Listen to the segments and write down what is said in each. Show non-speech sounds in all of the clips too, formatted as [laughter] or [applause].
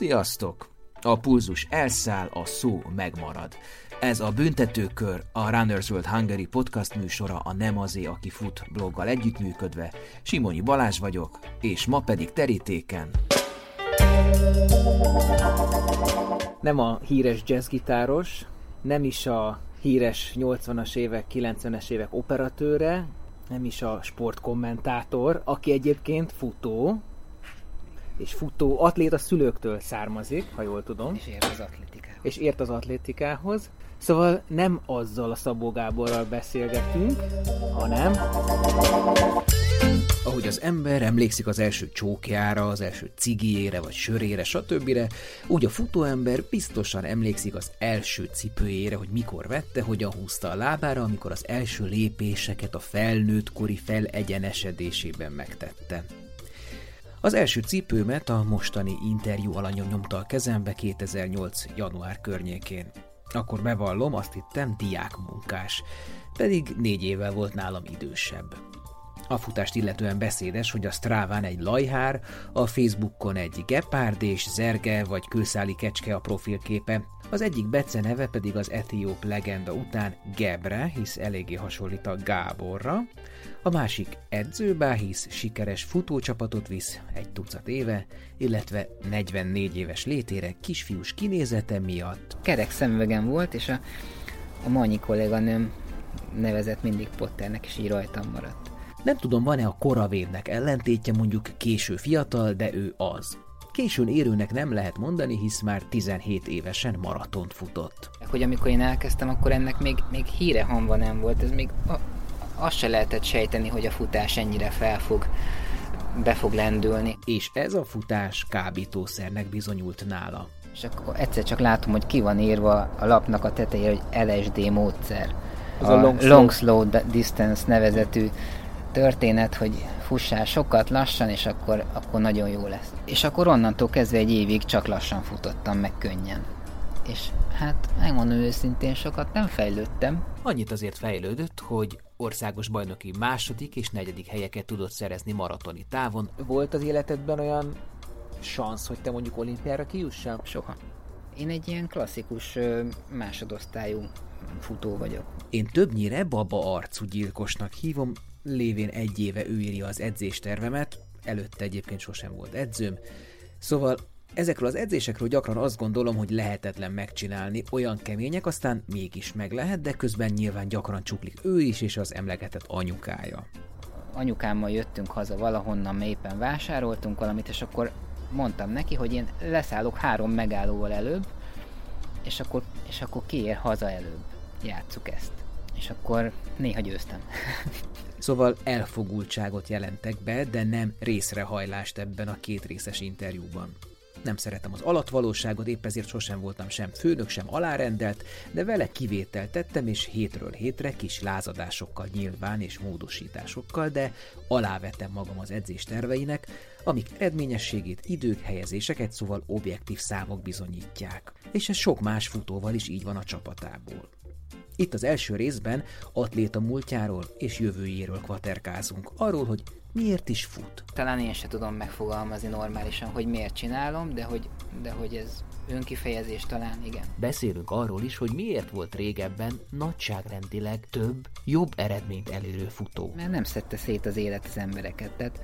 Sziasztok! A pulzus elszáll, a szó megmarad. Ez a Büntetőkör, a Runners World Hungary podcast műsora a Nem azé, aki fut bloggal együttműködve. Simonyi Balázs vagyok, és ma pedig terítéken. Nem a híres jazzgitáros, nem is a híres 80-as évek, 90-es évek operatőre, nem is a sportkommentátor, aki egyébként futó, és futó atléta szülőktől származik, ha jól tudom. És ért az atlétikához. És ért az atlétikához. Szóval nem azzal a Szabó Gáborral beszélgetünk, hanem... Ahogy az ember emlékszik az első csókjára, az első cigijére vagy sörére, stb., úgy a futóember biztosan emlékszik az első cipőjére, hogy mikor vette, hogyan húzta a lábára, amikor az első lépéseket a felnőttkori felegyenesedésében megtette. Az első cipőmet a mostani interjú alanyom nyomta a kezembe 2008. január környékén. Akkor bevallom, azt hittem diákmunkás, pedig négy évvel volt nálam idősebb. A futást illetően beszédes, hogy a Stráván egy lajhár, a Facebookon egy gepárd és zerge vagy kőszáli kecske a profilképe, az egyik Bece neve pedig az etióp legenda után Gebre, hisz eléggé hasonlít a Gáborra, a másik edzőbá, hisz sikeres futócsapatot visz egy tucat éve, illetve 44 éves létére kisfiús kinézete miatt. Kerek szemüvegem volt, és a, a Manyi kolléganőm nevezett mindig Potternek, és így rajtam maradt. Nem tudom, van-e a koravédnek ellentétje, mondjuk késő fiatal, de ő az. Későn érőnek nem lehet mondani, hisz már 17 évesen maratont futott. Hogy amikor én elkezdtem, akkor ennek még, még híre hamva nem volt, ez még a, azt se lehetett sejteni, hogy a futás ennyire fel fog, be fog lendülni. És ez a futás kábítószernek bizonyult nála. És akkor egyszer csak látom, hogy ki van írva a lapnak a tetejére, hogy LSD módszer. Ez a, a long long slow distance nevezetű történet, hogy fussál sokat, lassan, és akkor, akkor nagyon jó lesz. És akkor onnantól kezdve egy évig csak lassan futottam, meg könnyen. És hát megmondom őszintén, sokat nem fejlődtem. Annyit azért fejlődött, hogy országos bajnoki második és negyedik helyeket tudott szerezni maratoni távon. Volt az életedben olyan szansz, hogy te mondjuk olimpiára kijussál? Soha. Én egy ilyen klasszikus másodosztályú futó vagyok. Én többnyire baba arcú gyilkosnak hívom, lévén egy éve ő írja az edzéstervemet, előtte egyébként sosem volt edzőm, szóval Ezekről az edzésekről gyakran azt gondolom, hogy lehetetlen megcsinálni, olyan kemények, aztán mégis meg lehet, de közben nyilván gyakran csuklik ő is, és az emlegetett anyukája. Anyukámmal jöttünk haza valahonnan, éppen vásároltunk valamit, és akkor mondtam neki, hogy én leszállok három megállóval előbb, és akkor, és akkor kiér haza előbb. Játsszuk ezt. És akkor néha győztem. [laughs] Szóval elfogultságot jelentek be, de nem részrehajlást ebben a két részes interjúban. Nem szeretem az alatvalóságot, épp ezért sosem voltam sem főnök, sem alárendelt, de vele kivételt tettem, és hétről hétre kis lázadásokkal nyilván és módosításokkal, de alávettem magam az edzés terveinek, amik eredményességét idők, helyezéseket, szóval objektív számok bizonyítják. És ez sok más futóval is így van a csapatából. Itt az első részben atléta múltjáról és jövőjéről kvaterkázunk, arról, hogy miért is fut. Talán én se tudom megfogalmazni normálisan, hogy miért csinálom, de hogy, de hogy ez önkifejezés talán igen. Beszélünk arról is, hogy miért volt régebben nagyságrendileg több, jobb eredményt elérő futó. Mert nem szedte szét az élet az embereket, tehát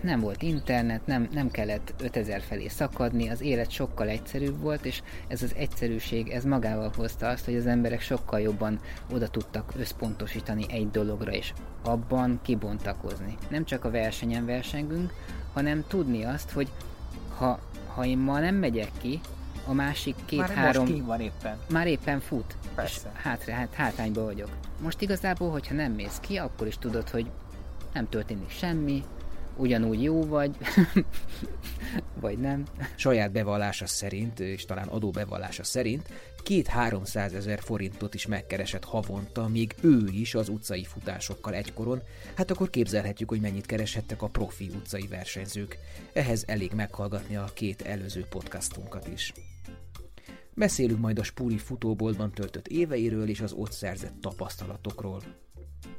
nem volt internet, nem, nem kellett 5000 felé szakadni, az élet sokkal egyszerűbb volt, és ez az egyszerűség, ez magával hozta azt, hogy az emberek sokkal jobban oda tudtak összpontosítani egy dologra, és abban kibontakozni. Nem csak a versenyen versengünk, hanem tudni azt, hogy ha, ha én ma nem megyek ki, a másik két-három... Már van éppen. Már éppen fut. Persze. És hátra, hát, hátrányba vagyok. Most igazából, hogyha nem mész ki, akkor is tudod, hogy nem történik semmi, ugyanúgy jó vagy, [laughs] vagy nem. Saját bevallása szerint, és talán adóbevallása szerint, két 300 ezer forintot is megkeresett havonta, még ő is az utcai futásokkal egykoron, hát akkor képzelhetjük, hogy mennyit kereshettek a profi utcai versenyzők. Ehhez elég meghallgatni a két előző podcastunkat is. Beszélünk majd a Spúri futóboltban töltött éveiről és az ott szerzett tapasztalatokról.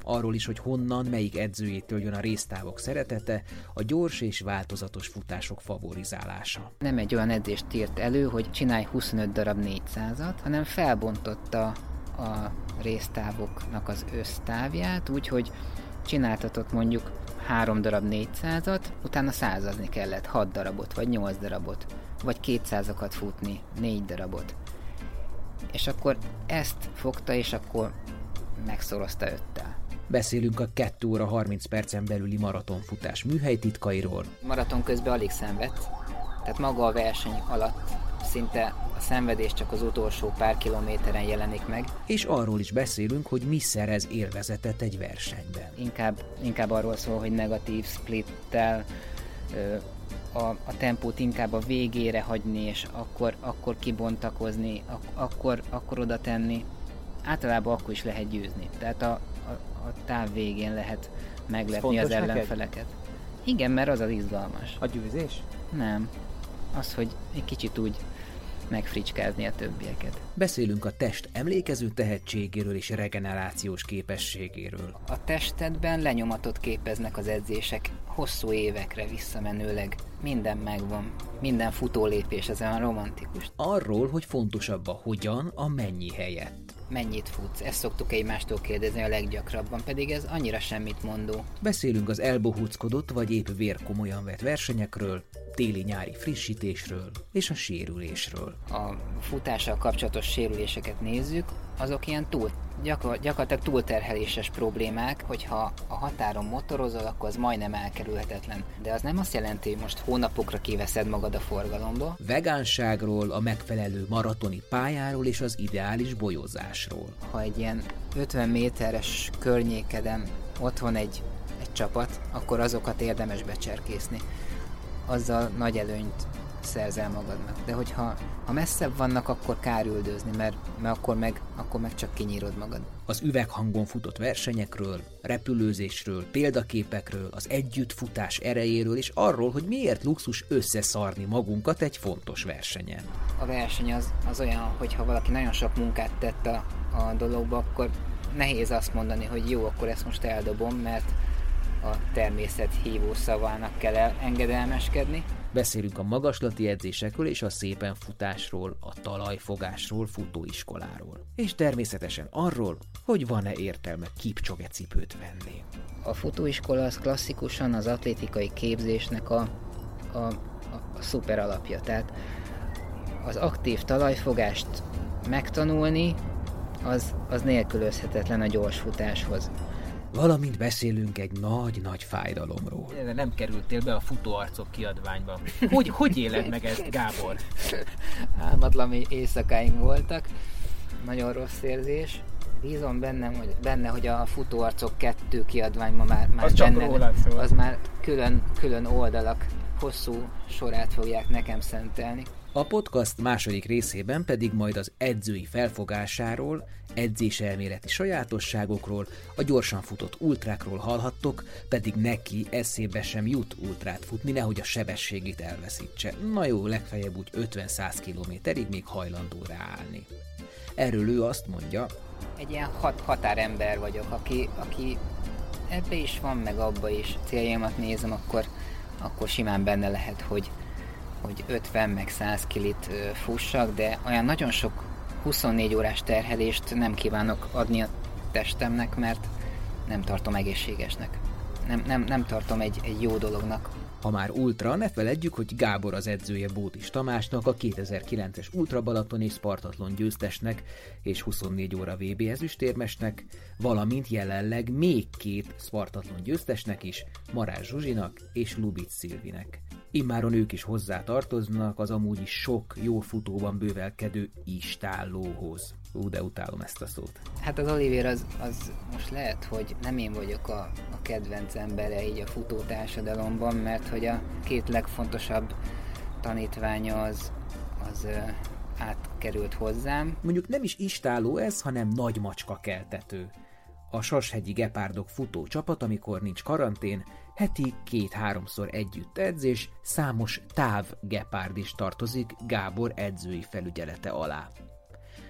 Arról is, hogy honnan, melyik edzőjétől jön a résztávok szeretete, a gyors és változatos futások favorizálása. Nem egy olyan edzést írt elő, hogy csinálj 25 darab 400-at, hanem felbontotta a résztávoknak az össztávját, úgyhogy csináltatott mondjuk három darab 400-at, utána százazni kellett 6 darabot, vagy 8 darabot, vagy 200-akat futni, 4 darabot. És akkor ezt fogta, és akkor megszorozta öttel. Beszélünk a 2 óra 30 percen belüli maratonfutás műhelytitkairól. Maraton közben alig szenvedt, tehát maga a verseny alatt szinte a szenvedés csak az utolsó pár kilométeren jelenik meg. És arról is beszélünk, hogy mi szerez élvezetet egy versenyben. Inkább, inkább arról szól, hogy negatív splittel a, a tempót inkább a végére hagyni, és akkor, akkor kibontakozni, ak, akkor, akkor oda tenni. Általában akkor is lehet győzni. Tehát a, a, táv végén lehet meglepni az ellenfeleket. Neked? Igen, mert az az izgalmas. A győzés? Nem. Az, hogy egy kicsit úgy megfricskázni a többieket. Beszélünk a test emlékező tehetségéről és regenerációs képességéről. A testedben lenyomatot képeznek az edzések hosszú évekre visszamenőleg. Minden megvan, minden futólépés, ez olyan romantikus. Arról, hogy fontosabb a hogyan, a mennyi helyett mennyit futsz? Ezt szoktuk egymástól kérdezni a leggyakrabban, pedig ez annyira semmit mondó. Beszélünk az elbohúckodott vagy épp vérkomolyan vett versenyekről, téli-nyári frissítésről és a sérülésről. A futással kapcsolatos sérüléseket nézzük, azok ilyen túl, gyakor, gyakorlatilag túlterheléses problémák, hogyha a határon motorozol, akkor az majdnem elkerülhetetlen. De az nem azt jelenti, hogy most hónapokra kiveszed magad a forgalomba. Vegánságról, a megfelelő maratoni pályáról és az ideális bolyozásról. Ha egy ilyen 50 méteres környékeden ott van egy, egy csapat, akkor azokat érdemes becserkészni. Azzal nagy előnyt szerzel magadnak. De hogyha ha messzebb vannak, akkor kár üldözni, mert, mert akkor, meg, akkor meg csak kinyírod magad. Az üveghangon futott versenyekről, repülőzésről, példaképekről, az együttfutás erejéről és arról, hogy miért luxus összeszarni magunkat egy fontos versenyen. A verseny az, az olyan, hogy ha valaki nagyon sok munkát tett a, a dologba, akkor nehéz azt mondani, hogy jó, akkor ezt most eldobom, mert a természet hívó szavának kell engedelmeskedni. Beszélünk a magaslati edzésekről és a szépen futásról, a talajfogásról, futóiskoláról. És természetesen arról, hogy van-e értelme kipcsoge cipőt venni. A futóiskola az klasszikusan az atlétikai képzésnek a, a, a, a szuper alapja. Tehát az aktív talajfogást megtanulni, az, az nélkülözhetetlen a gyors futáshoz valamint beszélünk egy nagy-nagy fájdalomról. De nem kerültél be a futóarcok kiadványba. Hogy, hogy éled meg ezt, Gábor? Álmatlan éjszakáink voltak. Nagyon rossz érzés. Bízom bennem, hogy, benne, hogy a futóarcok kettő kiadványban már, már az benne, az már külön, külön oldalak hosszú sorát fogják nekem szentelni. A podcast második részében pedig majd az edzői felfogásáról, edzéselméleti sajátosságokról, a gyorsan futott ultrákról hallhattok, pedig neki eszébe sem jut ultrát futni, nehogy a sebességét elveszítse. Na jó, legfeljebb úgy 50-100 kilométerig még hajlandó ráállni. Erről ő azt mondja, egy ilyen hat határember vagyok, aki, aki ebbe is van, meg abba is céljaimat nézem, akkor, akkor simán benne lehet, hogy hogy 50 meg 100 kilit fussak, de olyan nagyon sok 24 órás terhelést nem kívánok adni a testemnek, mert nem tartom egészségesnek. Nem, nem, nem tartom egy, egy jó dolognak. Ha már ultra, ne feledjük, hogy Gábor az edzője Bótis Tamásnak, a 2009-es Ultra Balaton és Spartatlon győztesnek és 24 óra VB ezüstérmesnek, valamint jelenleg még két Spartatlon győztesnek is, Marás Zsuzsinak és Lubic Szilvinek. Immáron ők is hozzá tartoznak az amúgy is sok jó futóban bővelkedő istállóhoz. Ú, de utálom ezt a szót. Hát az Oliver az, az most lehet, hogy nem én vagyok a, a kedvenc embere így a futó társadalomban, mert hogy a két legfontosabb tanítványa az, az átkerült hozzám. Mondjuk nem is istáló ez, hanem nagy macska keltető. A Sashegyi Gepárdok futó csapat, amikor nincs karantén, heti két-háromszor együtt edzés, számos táv gepárd is tartozik Gábor edzői felügyelete alá.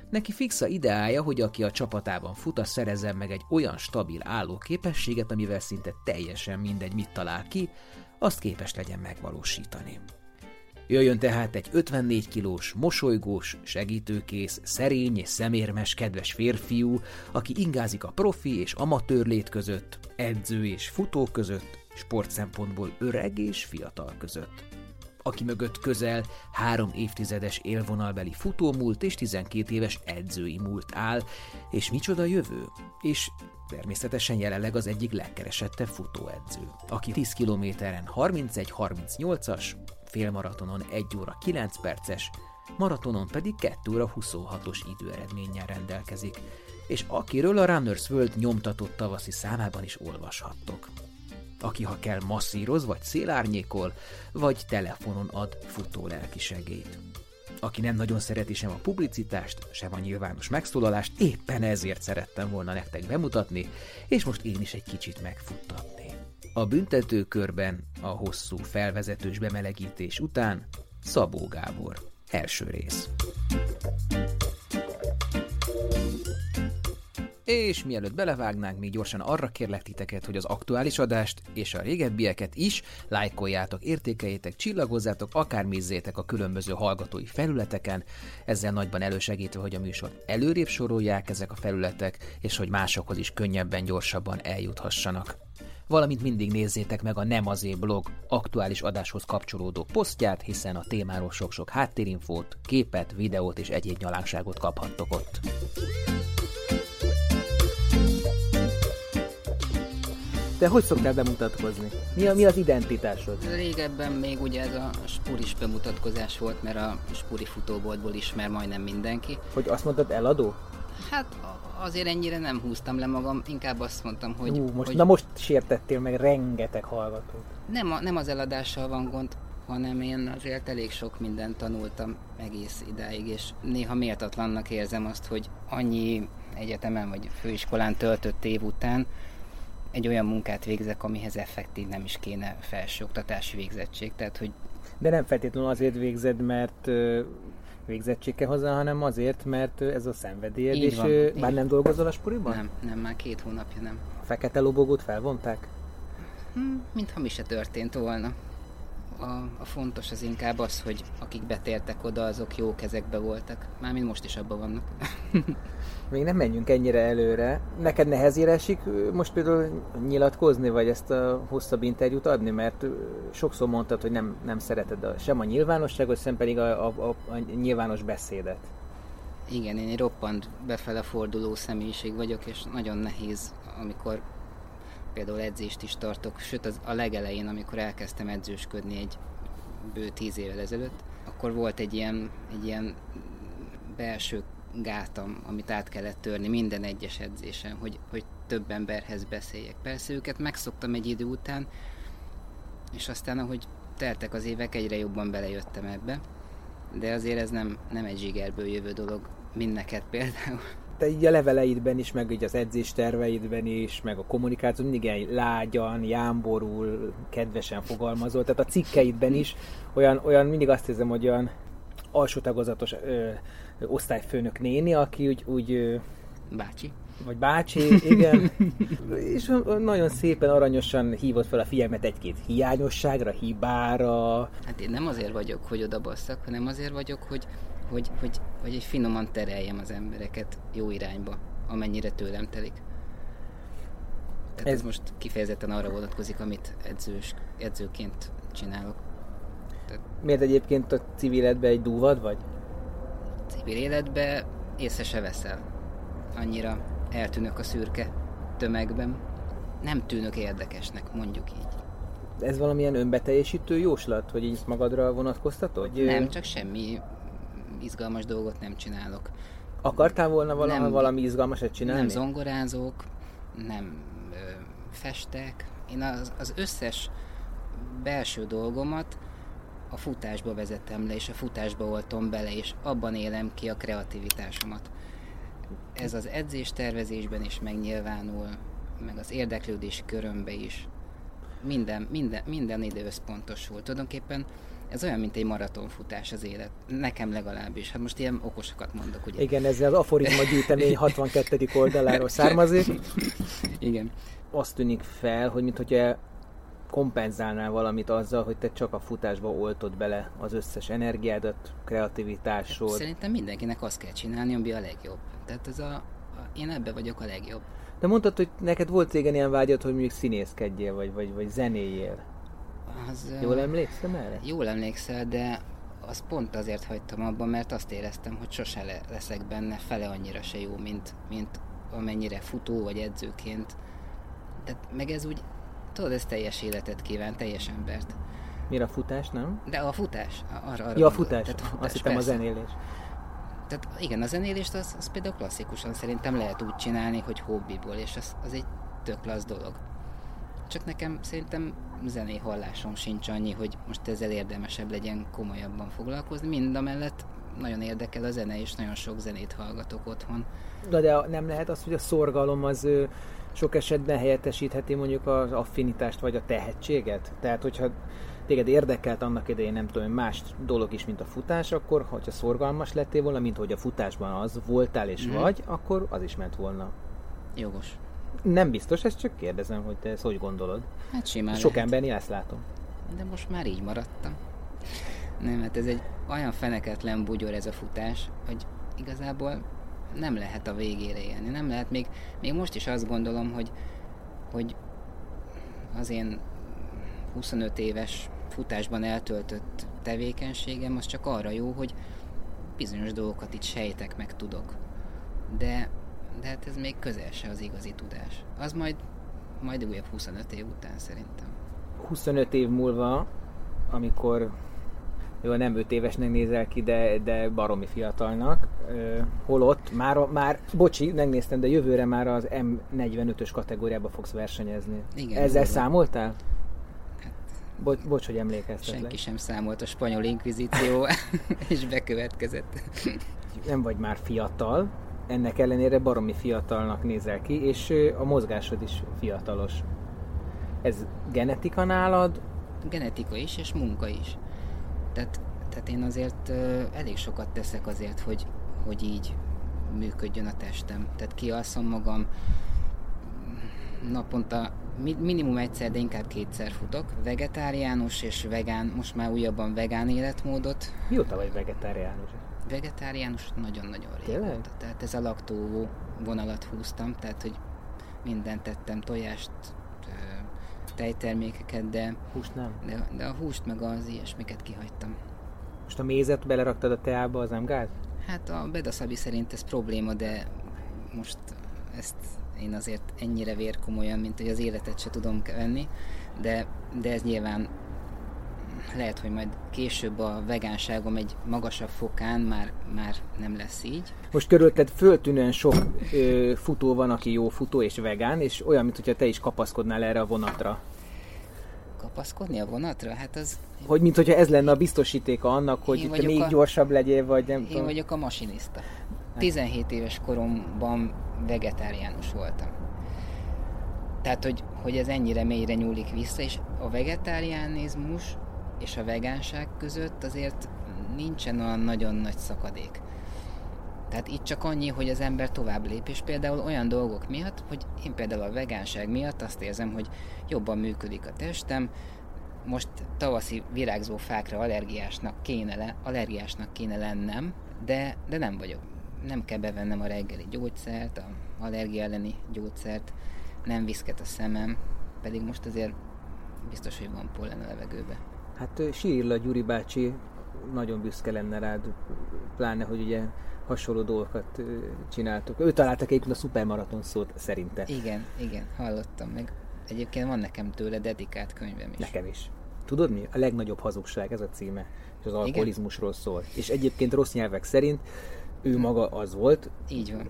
Neki fixa ideája, hogy aki a csapatában fut, az szerezzen meg egy olyan stabil álló képességet, amivel szinte teljesen mindegy, mit talál ki, azt képes legyen megvalósítani. Jöjjön tehát egy 54 kilós, mosolygós, segítőkész, szerény és szemérmes, kedves férfiú, aki ingázik a profi és amatőr lét között, edző és futó között, sportszempontból öreg és fiatal között. Aki mögött közel három évtizedes élvonalbeli futómúlt és 12 éves edzői múlt áll, és micsoda jövő, és természetesen jelenleg az egyik legkeresettebb futóedző, aki 10 kilométeren 31-38-as, félmaratonon 1 óra 9 perces, maratonon pedig 2 óra 26-os időeredménnyel rendelkezik, és akiről a Runners World nyomtatott tavaszi számában is olvashattok. Aki ha kell masszíroz, vagy szélárnyékol, vagy telefonon ad futó lelki segélyt. Aki nem nagyon szereti sem a publicitást, sem a nyilvános megszólalást, éppen ezért szerettem volna nektek bemutatni, és most én is egy kicsit megfuttatni. A büntetőkörben a hosszú felvezetős bemelegítés után Szabó Gábor. Első rész. És mielőtt belevágnánk, még gyorsan arra kérlek titeket, hogy az aktuális adást és a régebbieket is lájkoljátok, értékeljétek, csillagozzátok, akár mézzétek a különböző hallgatói felületeken, ezzel nagyban elősegítve, hogy a műsor előrébb sorolják ezek a felületek, és hogy másokhoz is könnyebben, gyorsabban eljuthassanak valamint mindig nézzétek meg a Nem azért blog aktuális adáshoz kapcsolódó posztját, hiszen a témáról sok-sok háttérinfót, képet, videót és egyéb nyalánkságot kaphattok ott. Te hogy szoktál bemutatkozni? Mi, a, mi az identitásod? Régebben még ugye ez a spuris bemutatkozás volt, mert a spuri futóboltból ismer majdnem mindenki. Hogy azt mondtad eladó? Hát azért ennyire nem húztam le magam, inkább azt mondtam, hogy... Ú, most, hogy Na most sértettél meg rengeteg hallgatót. nem, a, nem az eladással van gond, hanem én azért elég sok mindent tanultam egész idáig, és néha méltatlannak érzem azt, hogy annyi egyetemen vagy főiskolán töltött év után egy olyan munkát végzek, amihez effektív nem is kéne felsőoktatási végzettség. Tehát, hogy De nem feltétlenül azért végzed, mert végzettség kell hozzá, hanem azért, mert ez a szenvedélyed, Így és van, így. már nem dolgozol a spuriban? nem, nem, már két hónapja nem. A fekete lobogót felvonták? Hm, mintha mi se történt volna. A, a fontos az inkább az, hogy akik betértek oda, azok jó kezekbe voltak. Mármint most is abban vannak. [laughs] Még nem menjünk ennyire előre. Neked nehezére esik most például nyilatkozni, vagy ezt a hosszabb interjút adni, mert sokszor mondtad, hogy nem, nem szereted a, sem a nyilvánosságot, sem pedig a, a, a, a nyilvános beszédet. Igen, én egy roppant befele forduló személyiség vagyok, és nagyon nehéz, amikor például edzést is tartok, sőt az a legelején, amikor elkezdtem edzősködni egy bő tíz évvel ezelőtt, akkor volt egy ilyen, egy ilyen belső gátam, amit át kellett törni minden egyes edzésen, hogy, hogy több emberhez beszéljek. Persze őket megszoktam egy idő után, és aztán ahogy teltek az évek, egyre jobban belejöttem ebbe, de azért ez nem, nem egy zsigerből jövő dolog, mint neked például. Te így a leveleidben is, meg így az edzés terveidben is, meg a kommunikáció mindig ilyen lágyan, jámborul, kedvesen fogalmazol. Tehát a cikkeidben is olyan, olyan mindig azt érzem, hogy olyan alsó tagozatos ö, osztályfőnök néni, aki úgy, úgy Bácsi. vagy bácsi, igen, [laughs] és nagyon szépen aranyosan hívott fel a figyelmet egy-két hiányosságra, hibára, Hát én nem azért vagyok, hogy oda basszak, hanem azért vagyok, hogy, hogy, hogy, hogy egy finoman tereljem az embereket jó irányba, amennyire tőlem telik. Tehát ez, Ez- most kifejezetten arra vonatkozik, amit edzős, edzőként csinálok. Miért egyébként a civil életben egy dúvad vagy? Civil életbe észre se veszel. Annyira eltűnök a szürke tömegben. Nem tűnök érdekesnek, mondjuk így. Ez valamilyen önbeteljesítő jóslat, hogy így magadra vonatkoztatod? Nem, csak semmi izgalmas dolgot nem csinálok. Akartál volna valaha Nem. valami izgalmasat csinálni? Nem zongorázok, nem ö, festek. Én az, az összes belső dolgomat a futásba vezetem le, és a futásba oltom bele, és abban élem ki a kreativitásomat. Ez az edzés tervezésben is megnyilvánul, meg az érdeklődési körömbe is. Minden, minden, minden ide összpontosul. Tulajdonképpen ez olyan, mint egy maratonfutás az élet. Nekem legalábbis. Hát most ilyen okosakat mondok, ugye? Igen, ez az aforizma gyűjtemény 62. oldaláról származik. Igen. Azt tűnik fel, hogy mintha kompenzálnál valamit azzal, hogy te csak a futásba oltod bele az összes energiádat, kreativitásod. Szerintem mindenkinek azt kell csinálni, ami a legjobb. Tehát ez a, a én ebbe vagyok a legjobb. De mondtad, hogy neked volt régen ilyen vágyad, hogy mondjuk színészkedjél, vagy, vagy, vagy zenéjél. Az, Jól emlékszem erre? Jól emlékszel, de az pont azért hagytam abban, mert azt éreztem, hogy sose leszek benne fele annyira se jó, mint, mint amennyire futó vagy edzőként. Tehát meg ez úgy, tudod, ez teljes életet kíván, teljes embert. Mire a futás, nem? De a futás, arra, arra ja, a futás, Tehát a futás azt hittem a zenélés. Tehát igen, a zenélést az, az például klasszikusan szerintem lehet úgy csinálni, hogy hobbiból, és az, az egy tök klassz dolog. Csak nekem szerintem zené hallásom sincs annyi, hogy most ezzel érdemesebb legyen komolyabban foglalkozni. Mind a mellett nagyon érdekel a zene, és nagyon sok zenét hallgatok otthon. Na de nem lehet az, hogy a szorgalom az sok esetben helyettesítheti mondjuk az affinitást vagy a tehetséget? Tehát, hogyha téged érdekelt annak idején nem tudom, más dolog is, mint a futás, akkor hogyha szorgalmas lettél volna, mint hogy a futásban az voltál és mm. vagy, akkor az is ment volna. Jogos. Nem biztos, ezt csak kérdezem, hogy te ezt hogy gondolod. Hát simán Sok lehet. embernél ezt látom. De most már így maradtam. Nem, hát ez egy olyan feneketlen bugyor ez a futás, hogy igazából nem lehet a végére élni. Nem lehet, még, még most is azt gondolom, hogy, hogy az én 25 éves futásban eltöltött tevékenységem az csak arra jó, hogy bizonyos dolgokat itt sejtek, meg tudok. De, de hát ez még közel se az igazi tudás. Az majd, majd újabb 25 év után szerintem. 25 év múlva, amikor jó, nem 5 évesnek nézel ki, de, de baromi fiatalnak. holott már, már, bocsi, megnéztem, de jövőre már az M45-ös kategóriába fogsz versenyezni. Igen, Ezzel számoltál? Bo- bocs, hogy emlékeztetlek. Senki sem számolt a spanyol inkvizíció, [laughs] és bekövetkezett. Nem vagy már fiatal, ennek ellenére baromi fiatalnak nézel ki, és a mozgásod is fiatalos. Ez genetika nálad? Genetika is, és munka is. Tehát, tehát én azért elég sokat teszek azért, hogy, hogy így működjön a testem. Tehát kialszom magam, naponta minimum egyszer, de inkább kétszer futok. Vegetáriánus és vegán, most már újabban vegán életmódot. Mióta vagy vegetáriánus? Vegetáriánus nagyon-nagyon régóta. Tehát ez a laktó vonalat húztam, tehát hogy mindent tettem, tojást, tejtermékeket, de, húst nem. De, de a húst meg az ilyesmiket kihagytam. Most a mézet beleraktad a teába, az nem gáz? Hát a bedaszabi szerint ez probléma, de most ezt én azért ennyire vérkomolyan, mint hogy az életet se tudom venni, de, de ez nyilván lehet, hogy majd később a vegánságom egy magasabb fokán már, már nem lesz így. Most körülted föltűnően sok ö, futó van, aki jó futó és vegán, és olyan, mintha te is kapaszkodnál erre a vonatra. Kapaszkodni a vonatra? Hát az... Hogy mint hogyha ez lenne a biztosítéka annak, hogy te még a... gyorsabb legyél, vagy nem Én tudom. vagyok a masinista. 17 éves koromban vegetáriánus voltam. Tehát, hogy, hogy ez ennyire mélyre nyúlik vissza, és a vegetáriánizmus és a vegánság között azért nincsen olyan nagyon nagy szakadék. Tehát itt csak annyi, hogy az ember tovább lép, és például olyan dolgok miatt, hogy én például a vegánság miatt azt érzem, hogy jobban működik a testem, most tavaszi virágzó fákra allergiásnak kéne, le, allergiásnak kéne lennem, de, de nem vagyok nem kell bevennem a reggeli gyógyszert, a allergia elleni gyógyszert, nem viszket a szemem, pedig most azért biztos, hogy van pollen a levegőbe. Hát Sírla Gyuri bácsi nagyon büszke lenne rád, pláne, hogy ugye hasonló dolgokat csináltok. Ő találtak egyébként a szupermaraton szót szerinte. Igen, igen, hallottam meg. Egyébként van nekem tőle dedikált könyvem is. Nekem is. Tudod mi? A legnagyobb hazugság, ez a címe. És az alkoholizmusról szól. És egyébként rossz nyelvek szerint ő maga az volt. Így van.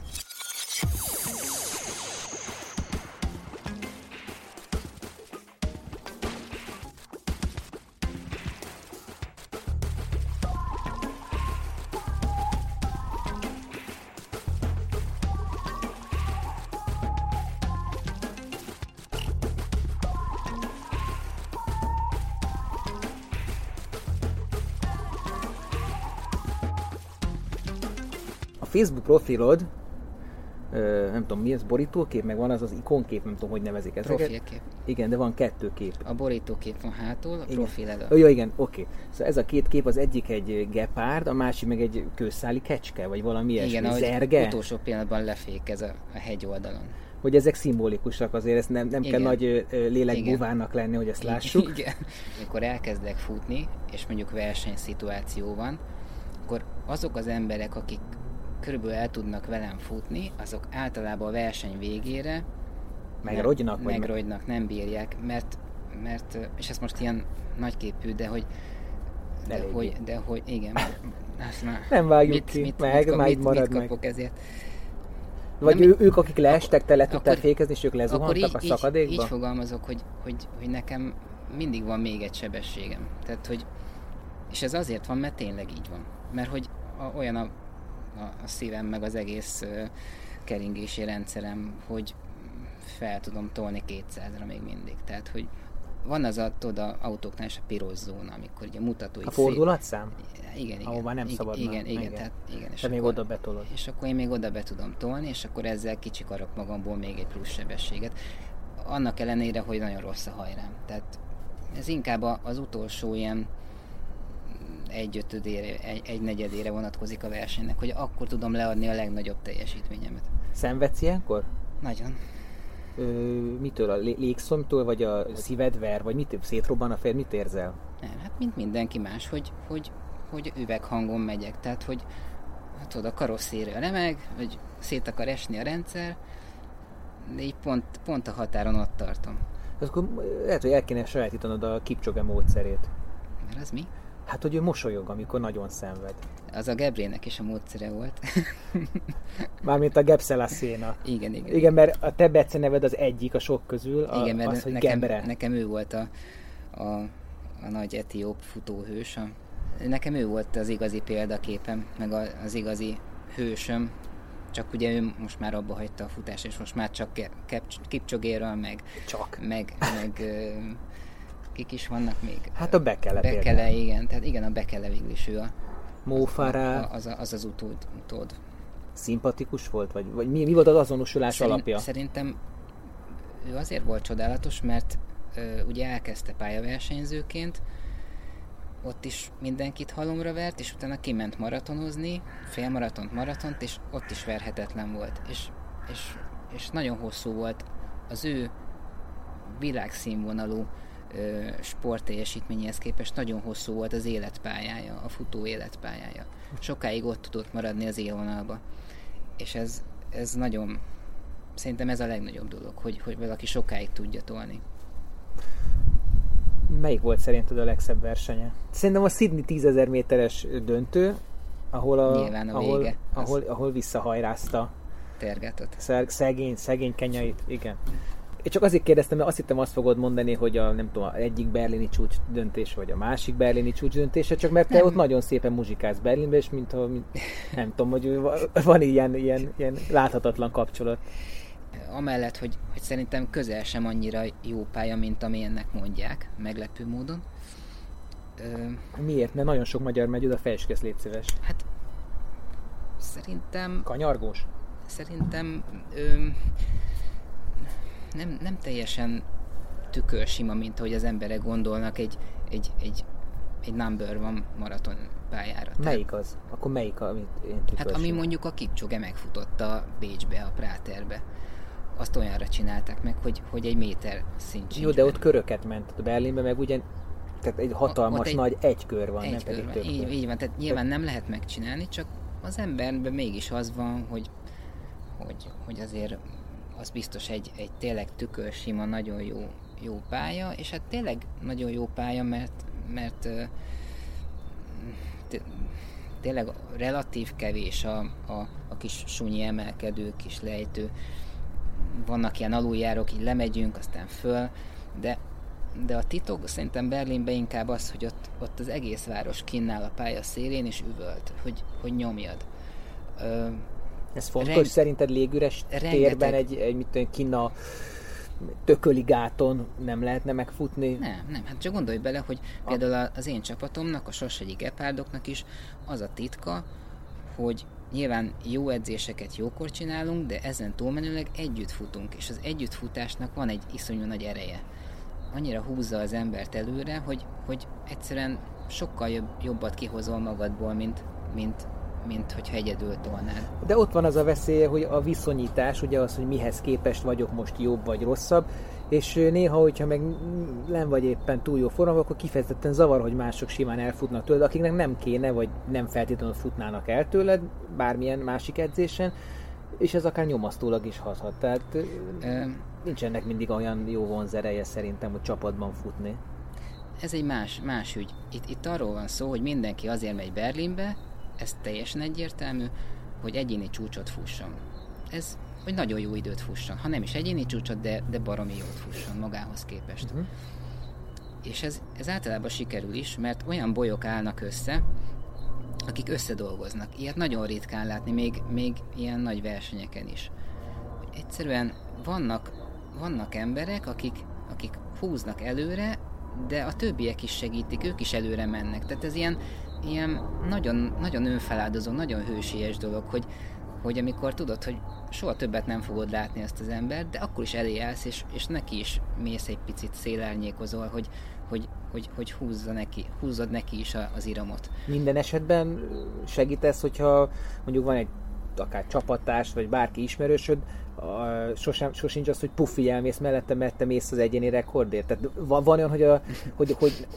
Facebook profilod, ö, nem tudom mi ez, borítókép, meg van az az ikonkép, nem tudom, hogy nevezik ezeket. Profilkép. Igen, de van kettő kép. A borítókép van hátul, a Igen. profil elő. Jó, igen, oké. Szóval ez a két kép, az egyik egy gepárd, a másik meg egy kőszáli kecske, vagy valami ilyesmi. Igen, Zerge? utolsó pillanatban lefékez a, a hegy oldalon. Hogy ezek szimbolikusak azért, ezt nem, nem kell nagy Igen. lenni, hogy ezt lássuk. [laughs] Igen. Amikor elkezdek futni, és mondjuk versenyszituáció van, akkor azok az emberek, akik körülbelül el tudnak velem futni, azok általában a verseny végére Megrogynak, nem, vagy meg- megrogynak, nem bírják, mert, mert, és ez most ilyen nagyképű, de hogy de Eléggé. hogy, de hogy, igen. Azt már, Nem vágjuk ki, meg, kap- majd mit, marad mit meg. kapok ezért? Vagy Nem, ő, ők, akik leestek, te le tudtál fékezni, és ők lezuhantak így, a így, szakadékba? így fogalmazok, hogy, hogy, hogy nekem mindig van még egy sebességem. Tehát, hogy, és ez azért van, mert tényleg így van. Mert hogy a, olyan a, a, szívem, meg az egész keringési rendszerem, hogy fel tudom tolni 200-ra még mindig. Tehát, hogy van az a, tudod, a autóknál is a piros zóna, amikor ugye a mutatói A fordulatszám? igen, igen. Ahová nem igen, szabadna. Igen, igen, Igen. tehát igen. És Te még akkor- oda betolod. és akkor én még oda be tudom tolni, és akkor ezzel kicsikarok magamból még egy plusz sebességet. Annak ellenére, hogy nagyon rossz a hajrám. Tehát ez inkább az utolsó ilyen egy ötödére, egy, egy negyedére vonatkozik a versenynek, hogy akkor tudom leadni a legnagyobb teljesítményemet. Szenvedsz ilyenkor? Nagyon. Ö, mitől? A lé- légszomtól, vagy a szíved ver, vagy mit szétrobban a fér, mit érzel? Nem, hát mint mindenki más, hogy, hogy, hogy üveghangon megyek, tehát hogy hát tudod, a karosszéria remeg, hogy szét akar esni a rendszer, de így pont, pont a határon ott tartom. Akkor lehet, hogy el kéne sajátítanod a Kipchoge módszerét. Mert az mi? Hát, hogy ő mosolyog, amikor nagyon szenved. Az a Gebrének is a módszere volt. [laughs] Mármint a Gepselassénak. igen, igen. Igen, mert a te beceneved az egyik a sok közül, a, igen mert az, hogy nekem, Gebre. nekem ő volt a, a, a nagy etióp futóhős. A, nekem ő volt az igazi példaképem, meg a, az igazi hősöm. Csak ugye ő most már abba hagyta a futást, és most már csak Kipcsogéről, meg, Csak. meg, meg kik is vannak még? Hát a Bekele Bekele, például. igen, tehát igen, a Bekele végül is ő a, Mófárá a, az, a, az az utód, utód. szimpatikus volt? Vagy, vagy mi, mi volt az azonosulás Szerint- alapja? Szerintem ő azért volt csodálatos, mert ö, ugye elkezdte pályaversenyzőként, ott is mindenkit halomra vert, és utána kiment maratonozni, félmaratont, maratont, és ott is verhetetlen volt. És, és, és nagyon hosszú volt az ő világszínvonalú sportteljesítményéhez képest nagyon hosszú volt az életpályája, a futó életpályája. Sokáig ott tudott maradni az élvonalba. És ez, ez nagyon, szerintem ez a legnagyobb dolog, hogy, hogy valaki sokáig tudja tolni. Melyik volt szerinted a legszebb versenye? Szerintem a Sydney 10.000 méteres döntő, ahol, a, Nyilván a ahol, vége, az- ahol, ahol visszahajrázta Tergátot. Szer- szegény, szegény kenyait, igen. Én csak azért kérdeztem, mert azt hittem azt fogod mondani, hogy a nem tudom, egyik berlini csúcs döntés, vagy a másik berlini csúcs döntése, csak mert te Nem. ott nagyon szépen muzsikálsz Berlinbe, és mintha, mint, nem tudom, hogy va- van ilyen, ilyen, ilyen láthatatlan kapcsolat. Amellett, hogy, hogy szerintem közel sem annyira jó pálya, mint amilyennek mondják, meglepő módon. Ö, Miért? Mert nagyon sok magyar megy oda, fejtskész, légy szíves. hát szerintem Kanyargós? Szerintem ö, nem, nem teljesen tükörsima, mint ahogy az emberek gondolnak egy, egy, egy, egy number van maraton pályára. Tehát- Melyik az? Akkor melyik, amit én Hát tükörsím? ami mondjuk a Kipchoge megfutotta Bécsbe, a Práterbe. Azt olyanra csinálták meg, hogy, hogy egy méter szint Jó, de ott köröket ment. A Berlinbe meg ugye tehát egy hatalmas ott egy- nagy egy kör van, nem Egy pedig kör van. több Így, kör. így van, tehát nyilván nem lehet megcsinálni, csak az emberben mégis az van, hogy, hogy, hogy azért az biztos egy, egy tényleg tükörsima, nagyon jó, jó pálya, és hát tényleg nagyon jó pálya, mert, mert tényleg relatív kevés a, a, a kis sunyi emelkedő, kis lejtő. Vannak ilyen aluljárók, így lemegyünk, aztán föl, de de a titok szerintem Berlinben inkább az, hogy ott, ott az egész város kinnál a pálya szélén és üvölt, hogy, hogy nyomjad. Ö, Ez fontos Reng- szerinted légüres rengeteg- térben egy, egy mit tudom, kinn a tököli gáton nem lehetne megfutni? nem, nem, hát csak gondolj bele, hogy például az én csapatomnak, a Sossegyi Gepárdoknak is az a titka, hogy nyilván jó edzéseket jókor csinálunk, de ezen túlmenőleg együtt futunk, és az együttfutásnak van egy iszonyú nagy ereje. Annyira húzza az embert előre, hogy, hogy egyszerűen sokkal jobb, jobbat kihozol magadból, mint, mint, mint hogyha egyedül tolnád. De ott van az a veszélye, hogy a viszonyítás, ugye az, hogy mihez képest vagyok most jobb vagy rosszabb, és néha, hogyha meg nem vagy éppen túl jó formában, akkor kifejezetten zavar, hogy mások simán elfutnak tőled, akiknek nem kéne, vagy nem feltétlenül futnának el tőled, bármilyen másik edzésen, és ez akár nyomasztólag is hathat. Tehát Ö... nincs ennek mindig olyan jó vonzereje szerintem, hogy csapatban futni. Ez egy más, más ügy. Itt, itt arról van szó, hogy mindenki azért megy Berlinbe, ez teljesen egyértelmű, hogy egyéni csúcsot fusson. Ez hogy nagyon jó időt fusson. Ha nem is egyéni csúcsot, de, de baromi jót fusson magához képest. Uh-huh. És ez, ez általában sikerül is, mert olyan bolyok állnak össze, akik összedolgoznak. Ilyet nagyon ritkán látni, még, még ilyen nagy versenyeken is. Egyszerűen vannak, vannak emberek, akik, akik húznak előre, de a többiek is segítik, ők is előre mennek. Tehát ez ilyen, ilyen nagyon, nagyon önfeláldozó, nagyon hősies dolog, hogy, hogy amikor tudod, hogy soha többet nem fogod látni ezt az embert, de akkor is elé állsz, és, és neki is mész egy picit szélelnyékozol, hogy, hogy, hogy, hogy húzza neki, húzzad neki is az iramot. Minden esetben segítesz, hogyha mondjuk van egy akár csapattárs, vagy bárki ismerősöd, sosem, sosincs az, hogy puffi elmész mellette, mert mész az egyéni rekordért. Tehát van, van olyan, hogy, a, hogy, hogy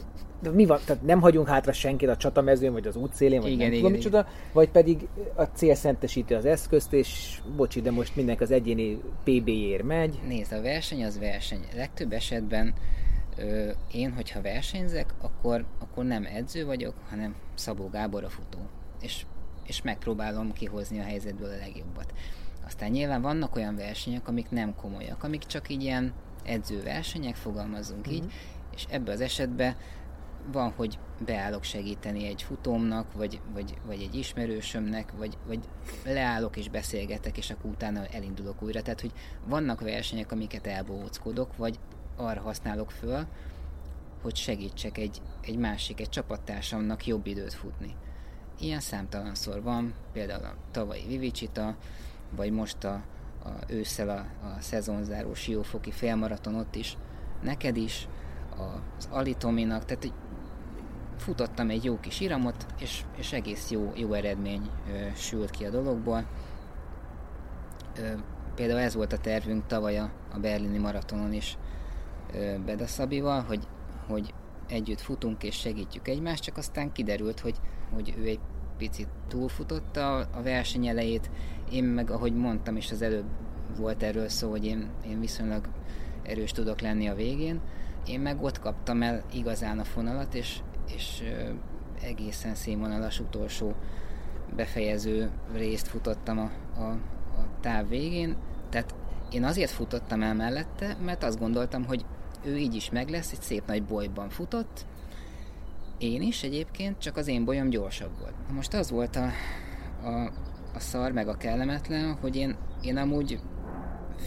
de mi van, tehát nem hagyunk hátra senkit a csatamezőn, vagy az útszélén, vagy igen, nem igen, tudom igen. vagy pedig a cél szentesíti az eszközt, és bocsi, de most mindenki az egyéni PB-ér megy. Nézd, a verseny az verseny. Legtöbb esetben ö, én, hogyha versenyzek, akkor, akkor nem edző vagyok, hanem Szabó Gábor a futó. És, és megpróbálom kihozni a helyzetből a legjobbat. Aztán nyilván vannak olyan versenyek, amik nem komolyak, amik csak így ilyen edzőversenyek, fogalmazunk mm-hmm. így, és ebbe az esetben van, hogy beállok segíteni egy futómnak, vagy, vagy, vagy egy ismerősömnek, vagy, vagy leállok és beszélgetek, és akkor utána elindulok újra. Tehát, hogy vannak versenyek, amiket elbóckodok, vagy arra használok föl, hogy segítsek egy, egy másik, egy csapattársamnak jobb időt futni. Ilyen számtalanszor van, például a tavalyi Vivicsita, vagy most a, a ősszel a, a szezonzáró siófoki félmaraton ott is, neked is, az Alitominak, tehát futottam egy jó kis iramot, és, és egész jó, jó eredmény ö, sült ki a dologból. Ö, például ez volt a tervünk tavaly a, a berlini maratonon is ö, Bedaszabival, hogy, hogy együtt futunk és segítjük egymást, csak aztán kiderült, hogy, hogy ő egy picit túlfutotta a verseny elejét, én meg, ahogy mondtam is az előbb volt erről szó, hogy én, én viszonylag erős tudok lenni a végén, én meg ott kaptam el igazán a fonalat, és, és egészen színvonalas utolsó befejező részt futottam a, a, a táv végén, tehát én azért futottam el mellette, mert azt gondoltam, hogy ő így is meg lesz, egy szép nagy bolyban futott, én is egyébként, csak az én bolyom gyorsabb volt. Most az volt a, a, a szar, meg a kellemetlen, hogy én, én amúgy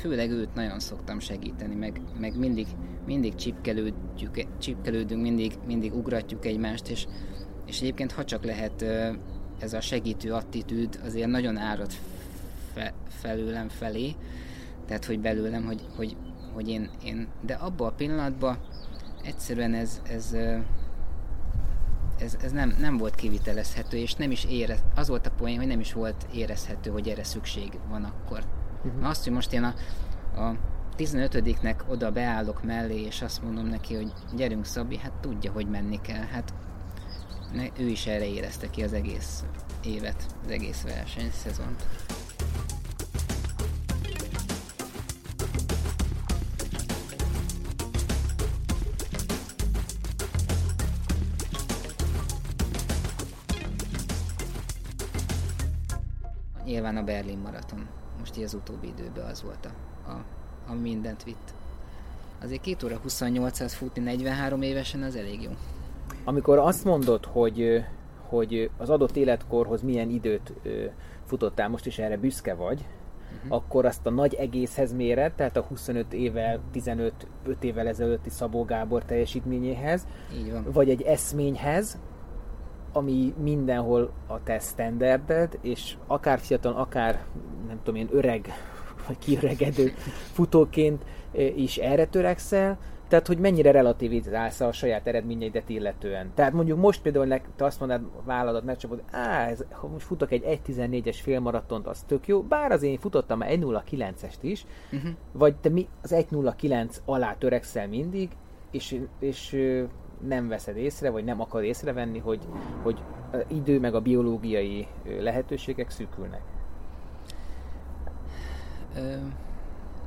főleg őt nagyon szoktam segíteni, meg, meg mindig, mindig csipkelődjük, csipkelődünk, mindig, mindig ugratjuk egymást, és, és egyébként ha csak lehet ez a segítő attitűd azért nagyon árad fe, felőlem felé, tehát hogy belőlem, hogy, hogy, hogy én, én, de abban a pillanatban egyszerűen ez, ez, ez, ez nem, nem volt kivitelezhető, és nem is érez, az volt a poén, hogy nem is volt érezhető, hogy erre szükség van akkor. Uh-huh. Azt, hogy most én a, a 15-nek oda beállok mellé, és azt mondom neki, hogy gyerünk Szabi, hát tudja, hogy menni kell. Hát ne, ő is erre érezte ki az egész évet, az egész versenyszezont. Nyilván a Berlin maraton most így az utóbbi időben az volt, a, a, a mindent vitt. Azért 2 óra 28-at futni 43 évesen az elég jó. Amikor azt mondod, hogy, hogy az adott életkorhoz milyen időt futottál, most is erre büszke vagy, uh-huh. akkor azt a nagy egészhez méred, tehát a 25 évvel, 15 5 évvel ezelőtti Szabó Gábor teljesítményéhez, Így van. vagy egy eszményhez, ami mindenhol a te standarded, és akár fiatal, akár nem tudom én öreg, vagy kiöregedő futóként is erre törekszel, tehát, hogy mennyire relativizálsz a saját eredményeidet illetően. Tehát mondjuk most például te azt mondod, vállalat megcsapod, á, ez, ha most futok egy 1.14-es félmaratont, az tök jó, bár az én futottam 1.09-est is, uh-huh. vagy te mi az 1.09 alá törekszel mindig, és, és nem veszed észre, vagy nem akar észrevenni, hogy, hogy idő meg a biológiai lehetőségek szűkülnek. Ö,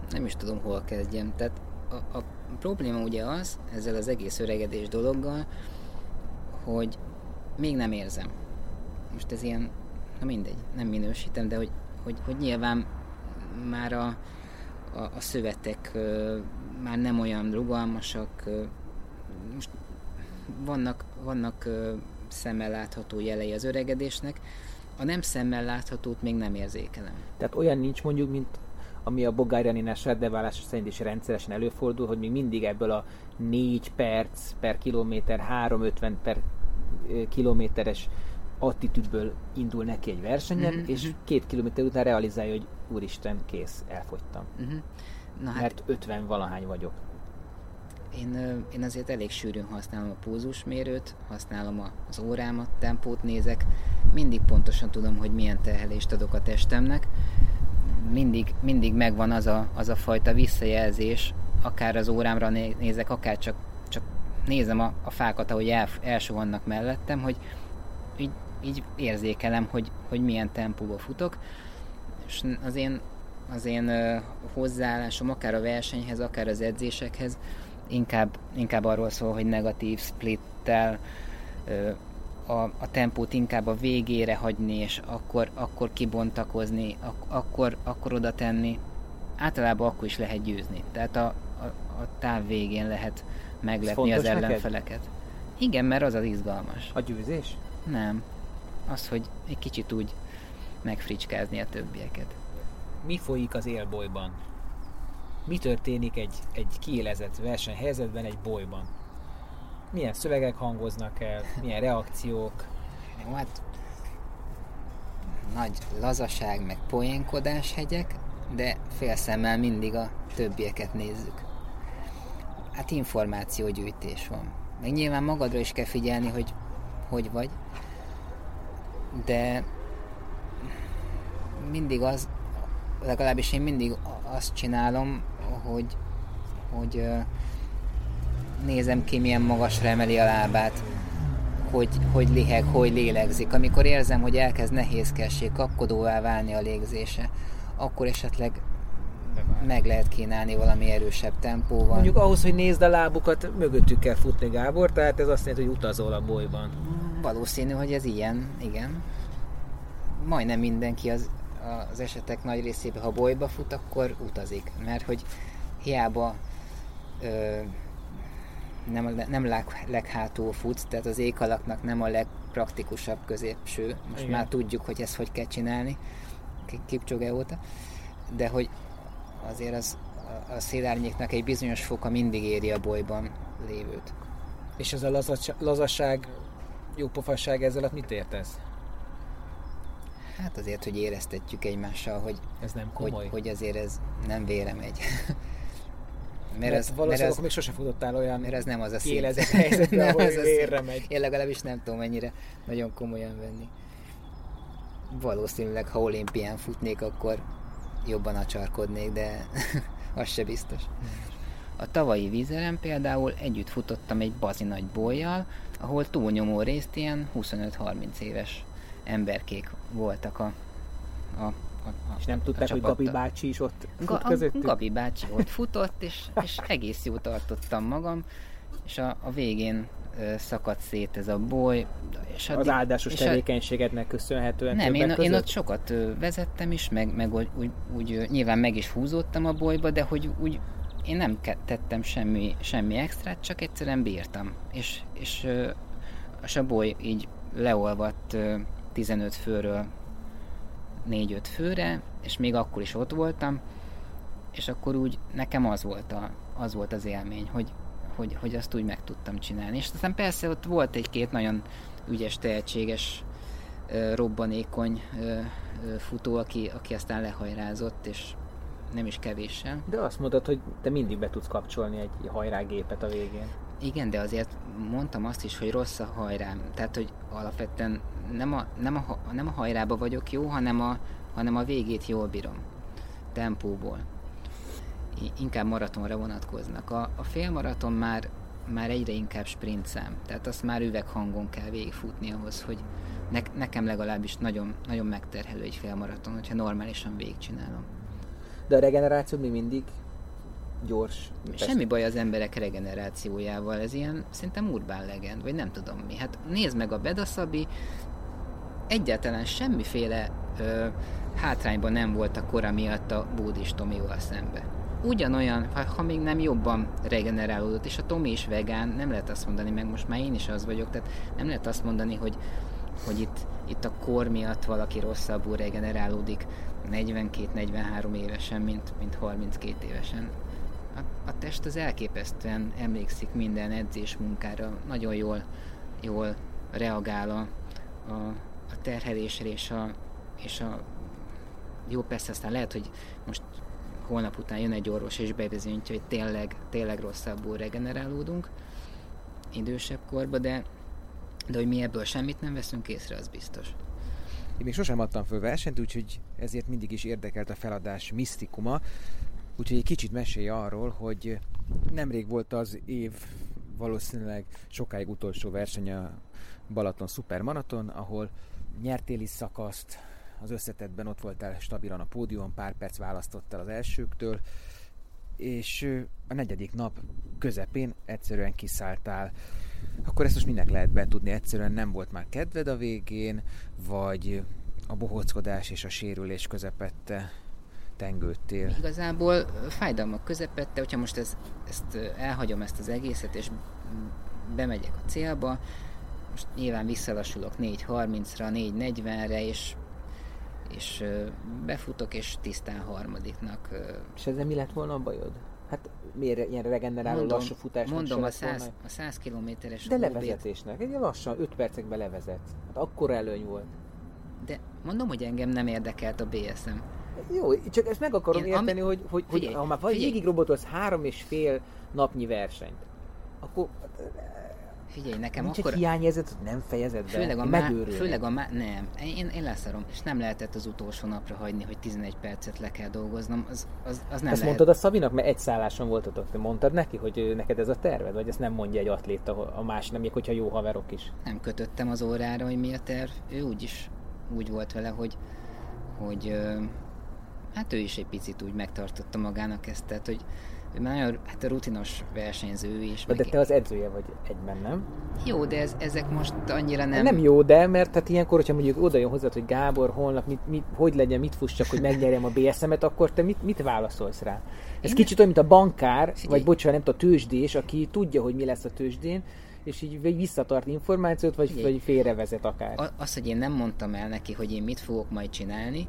nem is tudom, hol kezdjem. Tehát a, a probléma ugye az, ezzel az egész öregedés dologgal, hogy még nem érzem. Most ez ilyen, na mindegy, nem minősítem, de hogy, hogy, hogy nyilván már a, a, a szövetek ö, már nem olyan rugalmasak, ö, most vannak, vannak szemmel látható jelei az öregedésnek, a nem szemmel láthatót még nem érzékelem. Tehát olyan nincs mondjuk, mint ami a Bogárjaninás beválása szerint is rendszeresen előfordul, hogy még mindig ebből a 4 perc per kilométer, 350 per kilométeres attitűdből indul neki egy versenyen, uh-huh, és uh-huh. két kilométer után realizálja, hogy úristen, kész, elfogytam. Uh-huh. Na hát, Mert 50 valahány vagyok. Én, én azért elég sűrűn használom a pulzusmérőt, használom az órámat, tempót nézek, mindig pontosan tudom, hogy milyen terhelést adok a testemnek, mindig, mindig megvan az a, az a fajta visszajelzés, akár az órámra nézek, akár csak, csak nézem a, a fákat, ahogy el, elsuhannak mellettem, hogy így, így érzékelem, hogy, hogy milyen tempóba futok, és az én, az én hozzáállásom akár a versenyhez, akár az edzésekhez inkább, inkább arról szól, hogy negatív splittel a, a tempót inkább a végére hagyni, és akkor, akkor kibontakozni, ak- akkor, akkor oda tenni. Általában akkor is lehet győzni. Tehát a, a, a táv végén lehet meglepni az ellenfeleket. Neked? Igen, mert az az izgalmas. A győzés? Nem. Az, hogy egy kicsit úgy megfricskázni a többieket. Mi folyik az élbolyban? Mi történik egy, egy kiélezett versenyhelyzetben egy bolyban? milyen szövegek hangoznak el, milyen reakciók. Jó, hát nagy lazaság, meg poénkodás hegyek, de félszemmel mindig a többieket nézzük. Hát információgyűjtés van. Meg nyilván magadra is kell figyelni, hogy hogy vagy, de mindig az, legalábbis én mindig azt csinálom, hogy, hogy nézem ki, milyen magasra emeli a lábát, hogy, hogy liheg, hogy lélegzik. Amikor érzem, hogy elkezd nehézkessé, kapkodóvá válni a légzése, akkor esetleg meg lehet kínálni valami erősebb tempóval. Mondjuk ahhoz, hogy nézd a lábukat, mögöttük kell futni, Gábor, tehát ez azt jelenti, hogy utazol a bolyban. Valószínű, hogy ez ilyen, igen. Majdnem mindenki az, az esetek nagy részében, ha bolyba fut, akkor utazik, mert hogy hiába ö, nem, nem leg, leghátul futsz, tehát az ékalaknak nem a legpraktikusabb középső. Most Igen. már tudjuk, hogy ezt hogy kell csinálni, Kipcsoge óta, de hogy azért az, a szélárnyéknak egy bizonyos foka mindig éri a bolyban lévőt. És ez a lazasság, lazasság jópofasság ezzel mit értesz? Hát azért, hogy éreztetjük egymással, hogy, ez nem komoly. hogy, hogy azért ez nem vére megy. [laughs] Mert, mert ez, valószínűleg mert ez, még sose futottál olyan mert ez nem az a szint. [laughs] helyzetben, ahol ez vérre megy. Én legalábbis nem tudom mennyire nagyon komolyan venni. Valószínűleg, ha olimpián futnék, akkor jobban acsarkodnék, de [laughs] az se biztos. A tavalyi vízerem például együtt futottam egy bazi nagy bolyjal, ahol túlnyomó részt ilyen 25-30 éves emberkék voltak a, a a, a, és nem tudták, hogy Gabi bácsi is ott fut közöttük? A Gabi bácsi ott futott, és, és egész jó tartottam magam, és a, a végén szakadt szét ez a boly. És addig, az áldásos és tevékenységednek köszönhetően Nem, én, én ott sokat vezettem is, meg, meg úgy, úgy, úgy nyilván meg is húzódtam a bolyba, de hogy úgy én nem tettem semmi, semmi extrát, csak egyszerűen bírtam. És, és, és a boly így leolvadt 15 főről 4-5 főre, és még akkor is ott voltam, és akkor úgy nekem az volt, a, az, volt az élmény, hogy hogy, hogy azt úgy meg tudtam csinálni. És aztán persze ott volt egy-két nagyon ügyes, tehetséges, robbanékony futó, aki, aki aztán lehajrázott, és nem is kevéssel. De azt mondod, hogy te mindig be tudsz kapcsolni egy hajrágépet a végén. Igen, de azért mondtam azt is, hogy rossz a hajrám. Tehát, hogy alapvetően nem a, nem a, nem a hajrába vagyok jó, hanem a, hanem a végét jól bírom. Tempóból. Inkább maratonra vonatkoznak. A, a félmaraton már, már egyre inkább sprintszám. Tehát azt már üveghangon kell végigfutni ahhoz, hogy ne, nekem legalábbis nagyon, nagyon megterhelő egy félmaraton, hogyha normálisan végigcsinálom. De a regeneráció mi mindig gyors. Semmi baj az emberek regenerációjával, ez ilyen szerintem urbán legend, vagy nem tudom mi. Hát nézd meg a Bedaszabi, egyáltalán semmiféle ö, hátrányban nem volt a kora miatt a Bódis Tomival szembe. Ugyanolyan, ha, még nem jobban regenerálódott, és a Tomi is vegán, nem lehet azt mondani, meg most már én is az vagyok, tehát nem lehet azt mondani, hogy, hogy itt, itt a kor miatt valaki rosszabbul regenerálódik 42-43 évesen, mint, mint 32 évesen a, a test az elképesztően emlékszik minden edzés munkára, nagyon jól, jól reagál a, a, a terhelésre és a, és a jó, persze aztán lehet, hogy most holnap után jön egy orvos és bebizonyítja, hogy tényleg, tényleg rosszabbul regenerálódunk idősebb korba, de, de hogy mi ebből semmit nem veszünk észre, az biztos. Én még sosem adtam föl versenyt, úgyhogy ezért mindig is érdekelt a feladás misztikuma. Úgyhogy egy kicsit mesélj arról, hogy nemrég volt az év valószínűleg sokáig utolsó verseny a Balaton Supermaraton, ahol nyertél is szakaszt, az összetetben ott voltál stabilan a pódiumon, pár perc választottál az elsőktől, és a negyedik nap közepén egyszerűen kiszálltál. Akkor ezt most minek lehet betudni? Egyszerűen nem volt már kedved a végén, vagy a bohóckodás és a sérülés közepette tengődtél? Igazából fájdalmak közepette, hogyha most ez, ezt elhagyom ezt az egészet, és bemegyek a célba, most nyilván visszalassulok 4.30-ra, 4.40-re, és, és befutok, és tisztán harmadiknak. És ezzel mi lett volna a bajod? Hát miért ilyen regeneráló mondom, lassú futás? Mondom, a 100, a 100 kilométeres De levezetésnek, egy lassan, 5 percekben levezet. Hát akkor előny volt. De mondom, hogy engem nem érdekelt a BSM. Jó, csak ezt meg akarom Én, érteni, ami... hogy, hogy, figyelj, hogy ha már vagy végig robotolsz három és fél napnyi versenyt, akkor Figyelj, nekem Nincs akkor... hiányérzet, hogy nem fejezed be, főleg a, má... főleg a má... Nem, én, én leszarom, és nem lehetett az utolsó napra hagyni, hogy 11 percet le kell dolgoznom, az, az, az nem Ezt lehet. mondtad a Szabinak, mert egy szálláson voltatok, te mondtad neki, hogy neked ez a terved, vagy ezt nem mondja egy atléta a más, nem még hogyha jó haverok is? Nem kötöttem az órára, hogy mi a terv, ő úgy is úgy volt vele, hogy, hogy hát ő is egy picit úgy megtartotta magának ezt, tehát hogy ő már nagyon hát rutinos versenyző is. De, de te az edzője vagy egyben, nem? Jó, de ez, ezek most annyira nem... Nem jó, de mert hát ilyenkor, hogyha mondjuk oda jön hozzá, hogy Gábor holnap mit, mit, hogy legyen, mit fussak, hogy megnyerjem a BSM-et, akkor te mit, mit válaszolsz rá? Ez Én kicsit olyan, mint a bankár, Figyelj. vagy bocsánat, nem a tőzsdés, aki tudja, hogy mi lesz a tőzsdén, és így visszatart információt, vagy, vagy félrevezet akár. Az, hogy én nem mondtam el neki, hogy én mit fogok majd csinálni,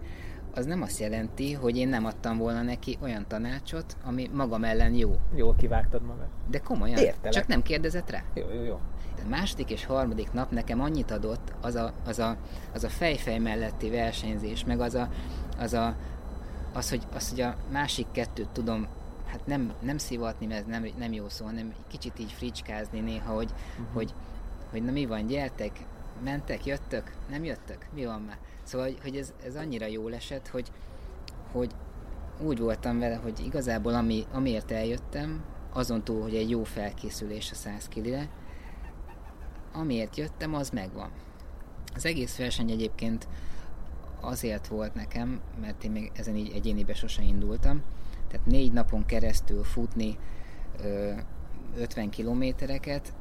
az nem azt jelenti, hogy én nem adtam volna neki olyan tanácsot, ami magam ellen jó. Jól kivágtad magad. De komolyan, Értelek. csak nem kérdezett rá. Jó, jó, jó. A második és harmadik nap nekem annyit adott az a, az a, az a fejfej melletti versenyzés, meg az a, az, a, az, hogy, az, hogy a másik kettőt tudom hát nem, nem szivatni, mert ez nem, nem jó szó, hanem kicsit így fricskázni néha, hogy, uh-huh. hogy, hogy na mi van, gyertek, mentek, jöttök, nem jöttök, mi van már? Szóval, hogy ez, ez annyira jól esett, hogy, hogy úgy voltam vele, hogy igazából ami, amiért eljöttem, azon túl, hogy egy jó felkészülés a 100 kilire, amiért jöttem, az megvan. Az egész verseny egyébként azért volt nekem, mert én még ezen így egyénibe sose indultam, tehát négy napon keresztül futni ö, 50 kilométereket,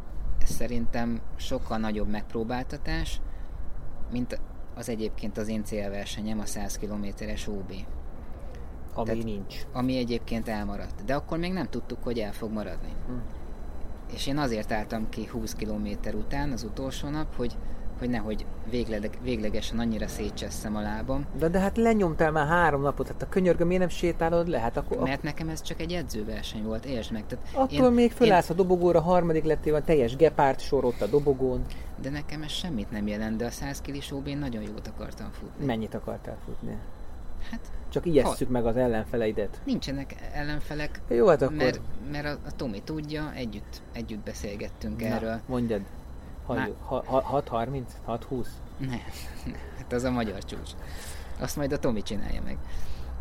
szerintem sokkal nagyobb megpróbáltatás, mint az egyébként az én célversenyem, a 100 kilométeres OB. Ami Tehát, nincs. Ami egyébként elmaradt. De akkor még nem tudtuk, hogy el fog maradni. Hm. És én azért álltam ki 20 kilométer után, az utolsó nap, hogy, hogy nehogy végleg, véglegesen annyira szétcseszem a lábam. De, de hát lenyomtál már három napot, hát a könyörgöm, miért nem sétálod le? Hát akkor, Mert nekem ez csak egy edzőverseny volt, értsd meg. Tehát attól én, még fölállsz én... a dobogóra, harmadik lettél van, teljes gepárt sor ott a dobogón. De nekem ez semmit nem jelent, de a 100 kilis én nagyon jót akartam futni. Mennyit akartál futni? Hát csak ijesszük ha... meg az ellenfeleidet. Nincsenek ellenfelek, Jó, hát akkor... mert, mert a, a Tomi tudja, együtt, együtt beszélgettünk Na, erről. mondjad. 6.30? 6.20? Ne, hát az a magyar csúcs. Azt majd a Tomi csinálja meg.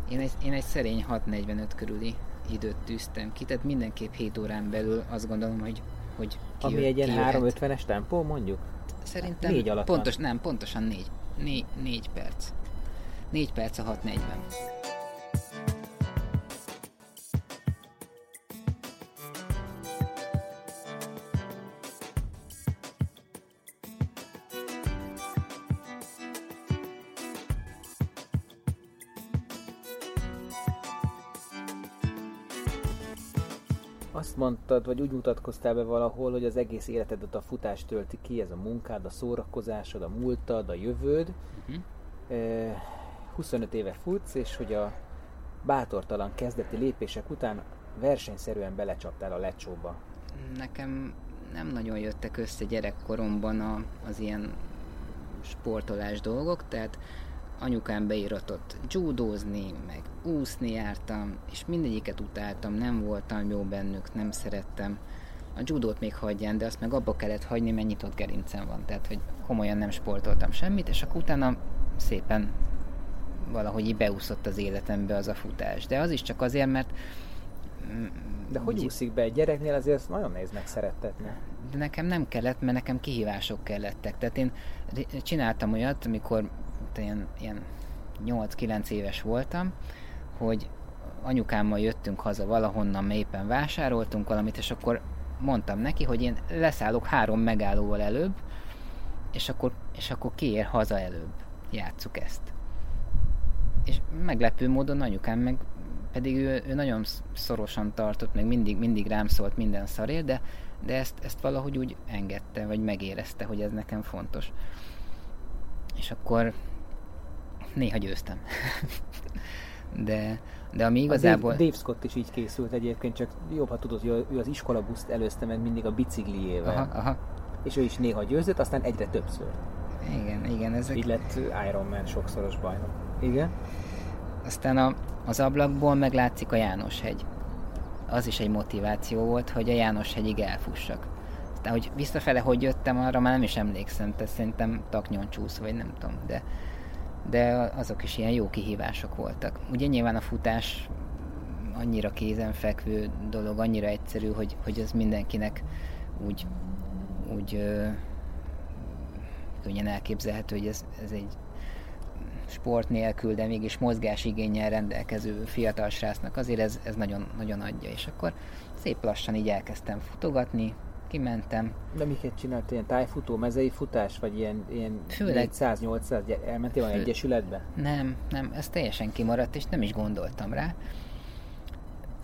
Én egy, én egy szerény 6.45 körüli időt tűztem ki, tehát mindenképp 7 órán belül azt gondolom, hogy, hogy ki Ami egy ilyen 3.50-es tempó, mondjuk? Szerintem négy alatt pontos, nem, pontosan 4. 4, 4 perc. 4 perc a 6.40. mondtad, vagy úgy mutatkoztál be valahol, hogy az egész életedet a futás tölti ki, ez a munkád, a szórakozásod, a múltad, a jövőd. Uh-huh. 25 éve futsz, és hogy a bátortalan kezdeti lépések után versenyszerűen belecsaptál a lecsóba. Nekem nem nagyon jöttek össze gyerekkoromban a, az ilyen sportolás dolgok, tehát anyukám beíratott judózni, meg úszni jártam, és mindegyiket utáltam, nem voltam jó bennük, nem szerettem. A judót még hagyján, de azt meg abba kellett hagyni, mert nyitott gerincem van, tehát hogy komolyan nem sportoltam semmit, és akkor utána szépen valahogy így beúszott az életembe az a futás. De az is csak azért, mert de hogy úszik be egy gyereknél, azért ezt nagyon nehéz megszerettetni. De nekem nem kellett, mert nekem kihívások kellettek. Tehát én csináltam olyat, amikor ilyen, ilyen 8-9 éves voltam, hogy anyukámmal jöttünk haza valahonnan, éppen vásároltunk valamit, és akkor mondtam neki, hogy én leszállok három megállóval előbb, és akkor, és akkor kiér haza előbb. Játsszuk ezt. És meglepő módon anyukám meg pedig ő, ő nagyon szorosan tartott, meg mindig, mindig rám szólt minden szarért, de, de ezt, ezt valahogy úgy engedte, vagy megérezte, hogy ez nekem fontos. És akkor néha győztem. [laughs] de, de ami igazából... A Dave, Dave Scott is így készült egyébként, csak jobb, ha tudod, hogy ő az iskolabuszt előzte meg mindig a bicikliével. Aha, aha. És ő is néha győzött, aztán egyre többször. Igen, igen. Ezek... Így lett Ironman sokszoros bajnok. Igen? Aztán a, az ablakból meglátszik a János-hegy. Az is egy motiváció volt, hogy a János-hegyig elfussak. Aztán, hogy visszafele hogy jöttem, arra már nem is emlékszem, tehát szerintem taknyon csúsz, vagy nem tudom, de de azok is ilyen jó kihívások voltak. Ugye nyilván a futás annyira kézenfekvő dolog, annyira egyszerű, hogy, hogy az mindenkinek úgy, úgy ö, könnyen elképzelhető, hogy ez, ez egy sport nélkül, de mégis mozgásigényel rendelkező fiatal srácnak azért ez, ez nagyon, nagyon adja. És akkor szép lassan így elkezdtem futogatni, kimentem. De miket csinált? Ilyen tájfutó, mezei futás, vagy ilyen, ilyen Főleg... 400-800, elmentél van egyesületbe? Nem, nem, ez teljesen kimaradt, és nem is gondoltam rá.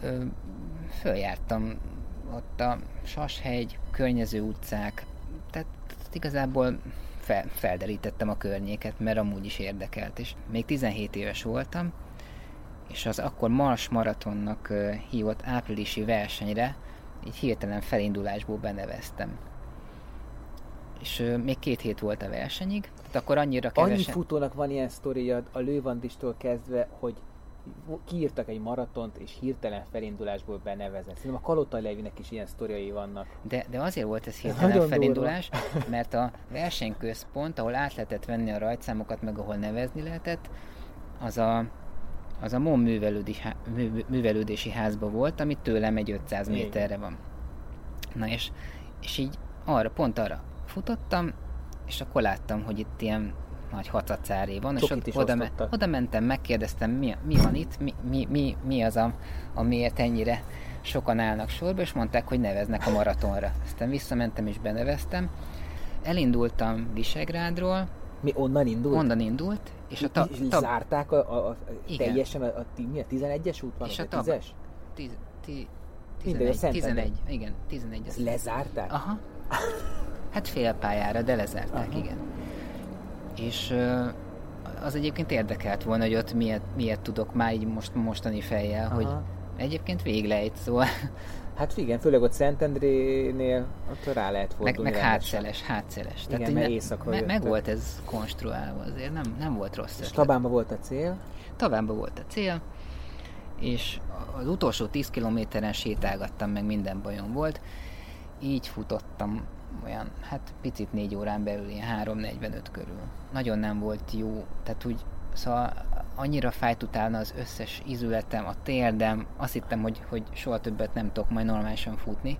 Ö, följártam ott a Sashegy, környező utcák, tehát igazából fel, felderítettem a környéket, mert amúgy is érdekelt, és még 17 éves voltam, és az akkor Mars Maratonnak hívott áprilisi versenyre így hirtelen felindulásból beneveztem. És ö, még két hét volt a versenyig, tehát akkor annyira kevesen... Annyi futónak van ilyen sztoria a lővandistól kezdve, hogy kiírtak egy maratont, és hirtelen felindulásból benevezett. Szerintem a Kalota Levinek is ilyen sztoriai vannak. De, de azért volt ez hirtelen Nagyon felindulás, durva. mert a versenyközpont, ahol át lehetett venni a rajtszámokat, meg ahol nevezni lehetett, az a az a MON művelődési, házba volt, ami tőlem egy 500 Igen. méterre van. Na és, és így arra, pont arra futottam, és akkor láttam, hogy itt ilyen nagy hacacáré van, Csokit és oda, me, oda mentem, megkérdeztem, mi, mi van itt, mi, mi, mi, mi az, a, amiért ennyire sokan állnak sorba, és mondták, hogy neveznek a maratonra. Aztán visszamentem és beneveztem. Elindultam Visegrádról. Mi onnan indult? Onnan indult, és a ta, ta, zárták a, a, a teljesen a, a, mi a 11-es út van? És a, a 10-es? 10, 11, 11, igen, 11. Ezt lezárták? Aha. Hát fél pályára, de lezárták, Aha. igen. és az egyébként érdekelt volna, hogy ott miért, miért tudok már így most mostani fejjel, Aha. hogy egyébként véglejt, szóval... Hát igen, főleg ott Szentendrénél ott rá lehet fordulni. Meg, meg hátszeles, hátszeles. Igen, Tehát, mert éjszakra me, Meg volt ez konstruálva azért, nem, nem volt rossz. És Tabánban volt a cél? Tabánban volt a cél, és az utolsó 10 kilométeren sétálgattam, meg minden bajom volt. Így futottam olyan, hát picit négy órán belül, ilyen 3.45 körül. Nagyon nem volt jó, tehát úgy, szóval annyira fájt utána az összes izületem, a térdem, azt hittem, hogy, hogy soha többet nem tudok majd normálisan futni.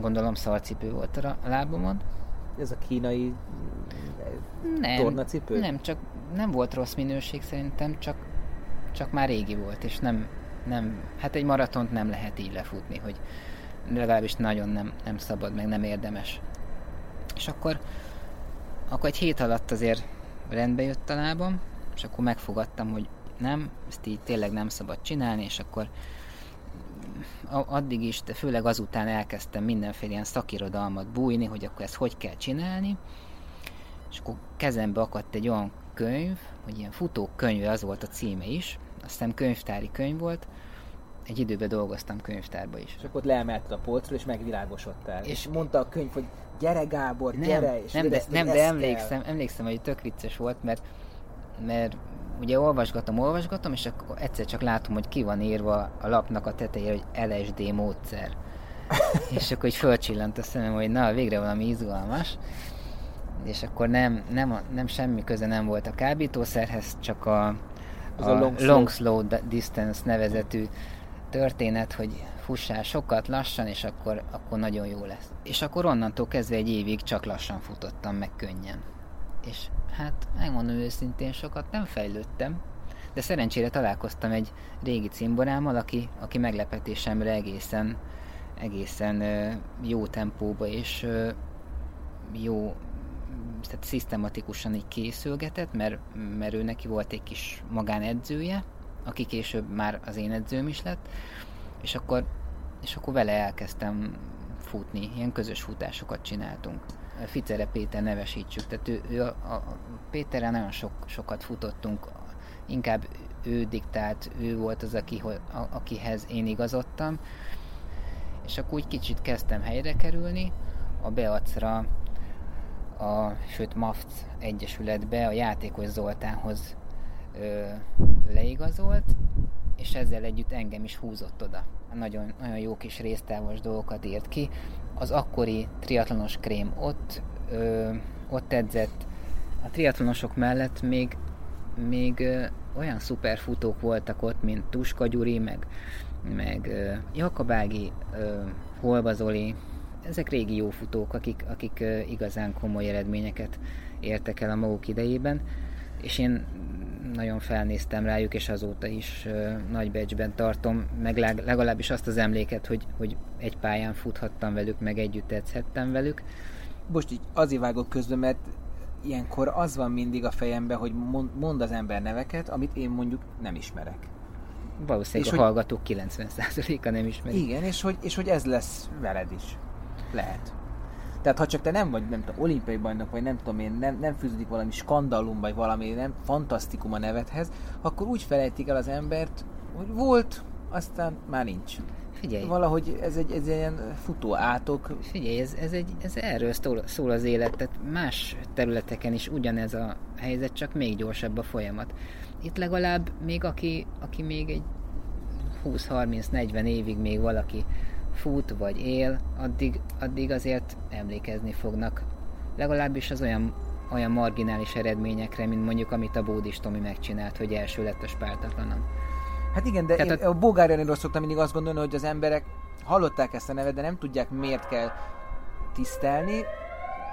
Gondolom szarcipő volt a lábamon. Ez a kínai nem, tornacipő? Nem, csak nem volt rossz minőség szerintem, csak, csak már régi volt, és nem, nem, hát egy maratont nem lehet így lefutni, hogy legalábbis nagyon nem, nem szabad, meg nem érdemes. És akkor, akkor egy hét alatt azért rendbe jött a lábam, és akkor megfogadtam, hogy nem, ezt így tényleg nem szabad csinálni, és akkor addig is, de főleg azután elkezdtem mindenféle ilyen szakirodalmat bújni, hogy akkor ezt hogy kell csinálni, és akkor kezembe akadt egy olyan könyv, hogy ilyen futók könyve, az volt a címe is, azt hiszem könyvtári könyv volt, egy időben dolgoztam könyvtárba is. És akkor leemelted a polcról, és megvilágosodtál. És, és mondta a könyv, hogy gyere Gábor, nem, gyere, és nem, de, nem, de emlékszem, emlékszem, hogy tök vicces volt, mert, mert ugye olvasgatom, olvasgatom, és akkor egyszer csak látom, hogy ki van írva a lapnak a tetejére, hogy LSD módszer. [laughs] és akkor így fölcsillant a szemem, hogy na, végre valami izgalmas. És akkor nem, nem, nem semmi köze nem volt a kábítószerhez, csak a, a, a long, long slow distance nevezetű történet, hogy fussál sokat, lassan, és akkor, akkor nagyon jó lesz. És akkor onnantól kezdve egy évig csak lassan futottam, meg könnyen. És hát megmondom őszintén, sokat nem fejlődtem, de szerencsére találkoztam egy régi cimborámmal, aki, aki meglepetésemre egészen, egészen jó tempóba és jó, tehát szisztematikusan így készülgetett, mert, mert ő neki volt egy kis magánedzője, aki később már az én edzőm is lett, és akkor, és akkor vele elkezdtem futni, ilyen közös futásokat csináltunk. Ficere Péter nevesítsük, tehát ő, ő a, a Péterrel nagyon sok, sokat futottunk, inkább ő diktált, ő volt az, aki, a, akihez én igazodtam, és akkor úgy kicsit kezdtem helyre kerülni, a Beacra, a, sőt MAFC Egyesületbe, a játékos Zoltánhoz ö, leigazolt, és ezzel együtt engem is húzott oda. Nagyon, nagyon jó kis résztávos dolgokat írt ki. Az akkori triatlonos krém ott, ö, ott edzett. A triatlonosok mellett még, még ö, olyan szuper futók voltak ott, mint Tuska Gyuri, meg, meg ö, Jakabági, ö, Holba Zoli. Ezek régi jó futók, akik, akik ö, igazán komoly eredményeket értek el a maguk idejében és én nagyon felnéztem rájuk, és azóta is uh, nagy becsben tartom, meg legalábbis azt az emléket, hogy, hogy egy pályán futhattam velük, meg együtt edzhettem velük. Most így azért vágok közben, mert ilyenkor az van mindig a fejemben, hogy mond az ember neveket, amit én mondjuk nem ismerek. Valószínűleg és a hogy, hallgatók 90%-a nem ismerik. Igen, és hogy, és hogy ez lesz veled is. Lehet. Tehát ha csak te nem vagy, nem tudom, olimpiai bajnok, vagy nem tudom én, nem, nem fűződik valami skandalum, vagy valami nem fantasztikum a nevedhez, akkor úgy felejtik el az embert, hogy volt, aztán már nincs. Figyelj. Valahogy ez egy, ez egy ilyen futó átok. Figyelj, ez, ez, egy, ez erről szól, az élet, tehát más területeken is ugyanez a helyzet, csak még gyorsabb a folyamat. Itt legalább még aki, aki még egy 20-30-40 évig még valaki fut vagy él, addig, addig azért emlékezni fognak. Legalábbis az olyan, olyan marginális eredményekre, mint mondjuk amit a Bódis Tomi megcsinált, hogy első lett a spártatlanom. Hát igen, de Tehát én a, Bogár szoktam mindig azt gondolni, hogy az emberek hallották ezt a nevet, de nem tudják miért kell tisztelni.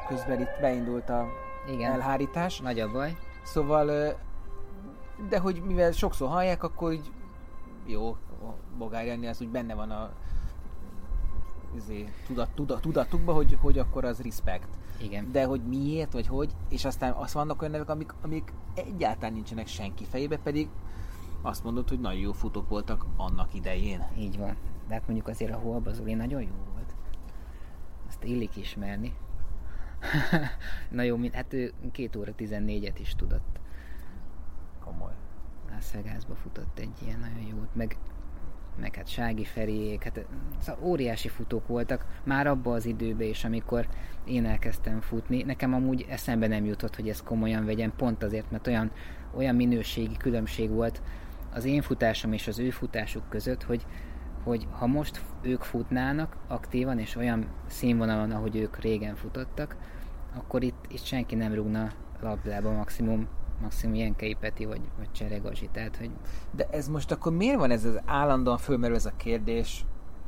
Közben itt beindult a igen, elhárítás. Nagy a baj. Szóval, de hogy mivel sokszor hallják, akkor így jó, Bogár Jani az úgy benne van a izé, tudat, tudat, tudatukba, hogy, hogy akkor az respect. Igen. De hogy miért, vagy hogy, és aztán azt vannak olyan nevek, amik, amik egyáltalán nincsenek senki fejébe, pedig azt mondod, hogy nagyon jó futók voltak annak idején. Így van. De hát mondjuk azért a Holba Zoli nagyon jó volt. Azt illik ismerni. [laughs] Na jó, hát ő 2 óra 14-et is tudott. Komoly. Las Vegasba futott egy ilyen nagyon jót, meg, meg hát Sági Feriék, hát szóval óriási futók voltak már abban az időben is, amikor én elkezdtem futni. Nekem amúgy eszembe nem jutott, hogy ezt komolyan vegyem, pont azért, mert olyan, olyan minőségi különbség volt az én futásom és az ő futásuk között, hogy, hogy ha most ők futnának aktívan és olyan színvonalon, ahogy ők régen futottak, akkor itt, itt senki nem rúgna labdába maximum maximum ilyen Peti vagy, vagy Cseregazsi, tehát hogy... De ez most akkor miért van ez az állandóan fölmerül ez a kérdés,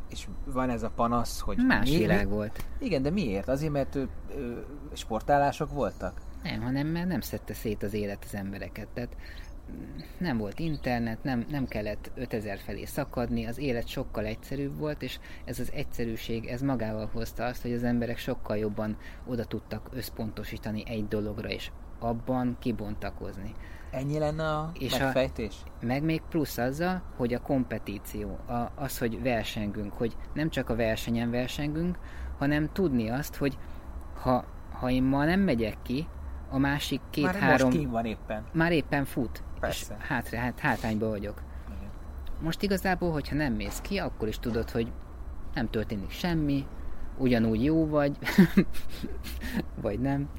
és van ez a panasz, hogy... Más mi, világ volt. Igen, de miért? Azért, mert ő, ő, sportálások voltak? Nem, hanem mert nem szedte szét az élet az embereket. Tehát nem volt internet, nem, nem kellett 5000 felé szakadni, az élet sokkal egyszerűbb volt, és ez az egyszerűség, ez magával hozta azt, hogy az emberek sokkal jobban oda tudtak összpontosítani egy dologra, és abban kibontakozni. Ennyi lenne a és megfejtés? A, meg még plusz azzal, hogy a kompetíció, a, az, hogy versengünk, hogy nem csak a versenyen versengünk, hanem tudni azt, hogy ha, ha én ma nem megyek ki, a másik két-három... Már van éppen. Már éppen fut. Persze. És hátra, hát, hátrányba vagyok. Igen. Most igazából, hogyha nem mész ki, akkor is tudod, hogy nem történik semmi, ugyanúgy jó vagy, [laughs] vagy nem,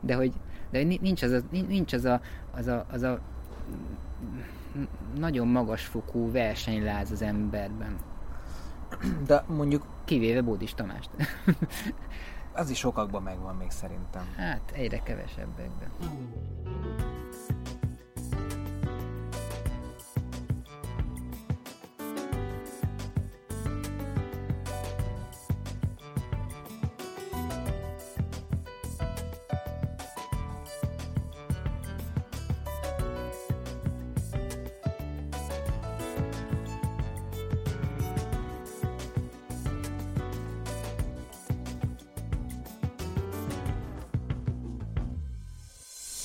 de hogy, de nincs az a, nincs az a, az a, az a nagyon magas fokú versenyláz az emberben. De mondjuk... Kivéve Bódis Tamást. az is sokakban megvan még szerintem. Hát egyre kevesebbekben.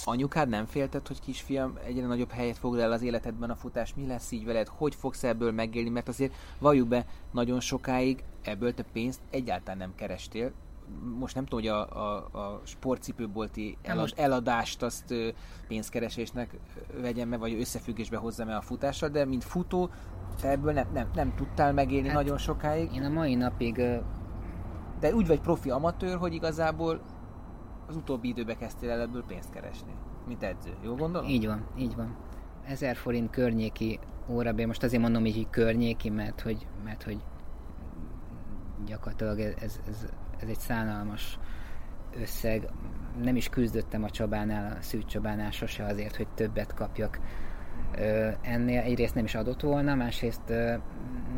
Anyukád nem féltett, hogy kisfiam egyre nagyobb helyet foglal el az életedben a futás? Mi lesz így veled? Hogy fogsz ebből megélni? Mert azért valljuk be, nagyon sokáig ebből te pénzt egyáltalán nem kerestél. Most nem tudom, hogy a, a, a sportcipőbolti elad, eladást azt pénzkeresésnek vegyem meg, vagy összefüggésbe hozzam el a futással, de mint futó, te ebből nem, nem, nem tudtál megélni hát nagyon sokáig. Én a mai napig... De úgy vagy profi amatőr, hogy igazából az utóbbi időben kezdtél el ebből pénzt keresni, mint edző. Jó gondolom? Így van, így van. 1000 forint környéki órabér, most azért mondom így környéki, mert hogy, mert hogy gyakorlatilag ez, ez, ez egy szánalmas összeg. Nem is küzdöttem a Csabánál, a Szűcs Csabánál sose azért, hogy többet kapjak. Ennél egyrészt nem is adott volna, másrészt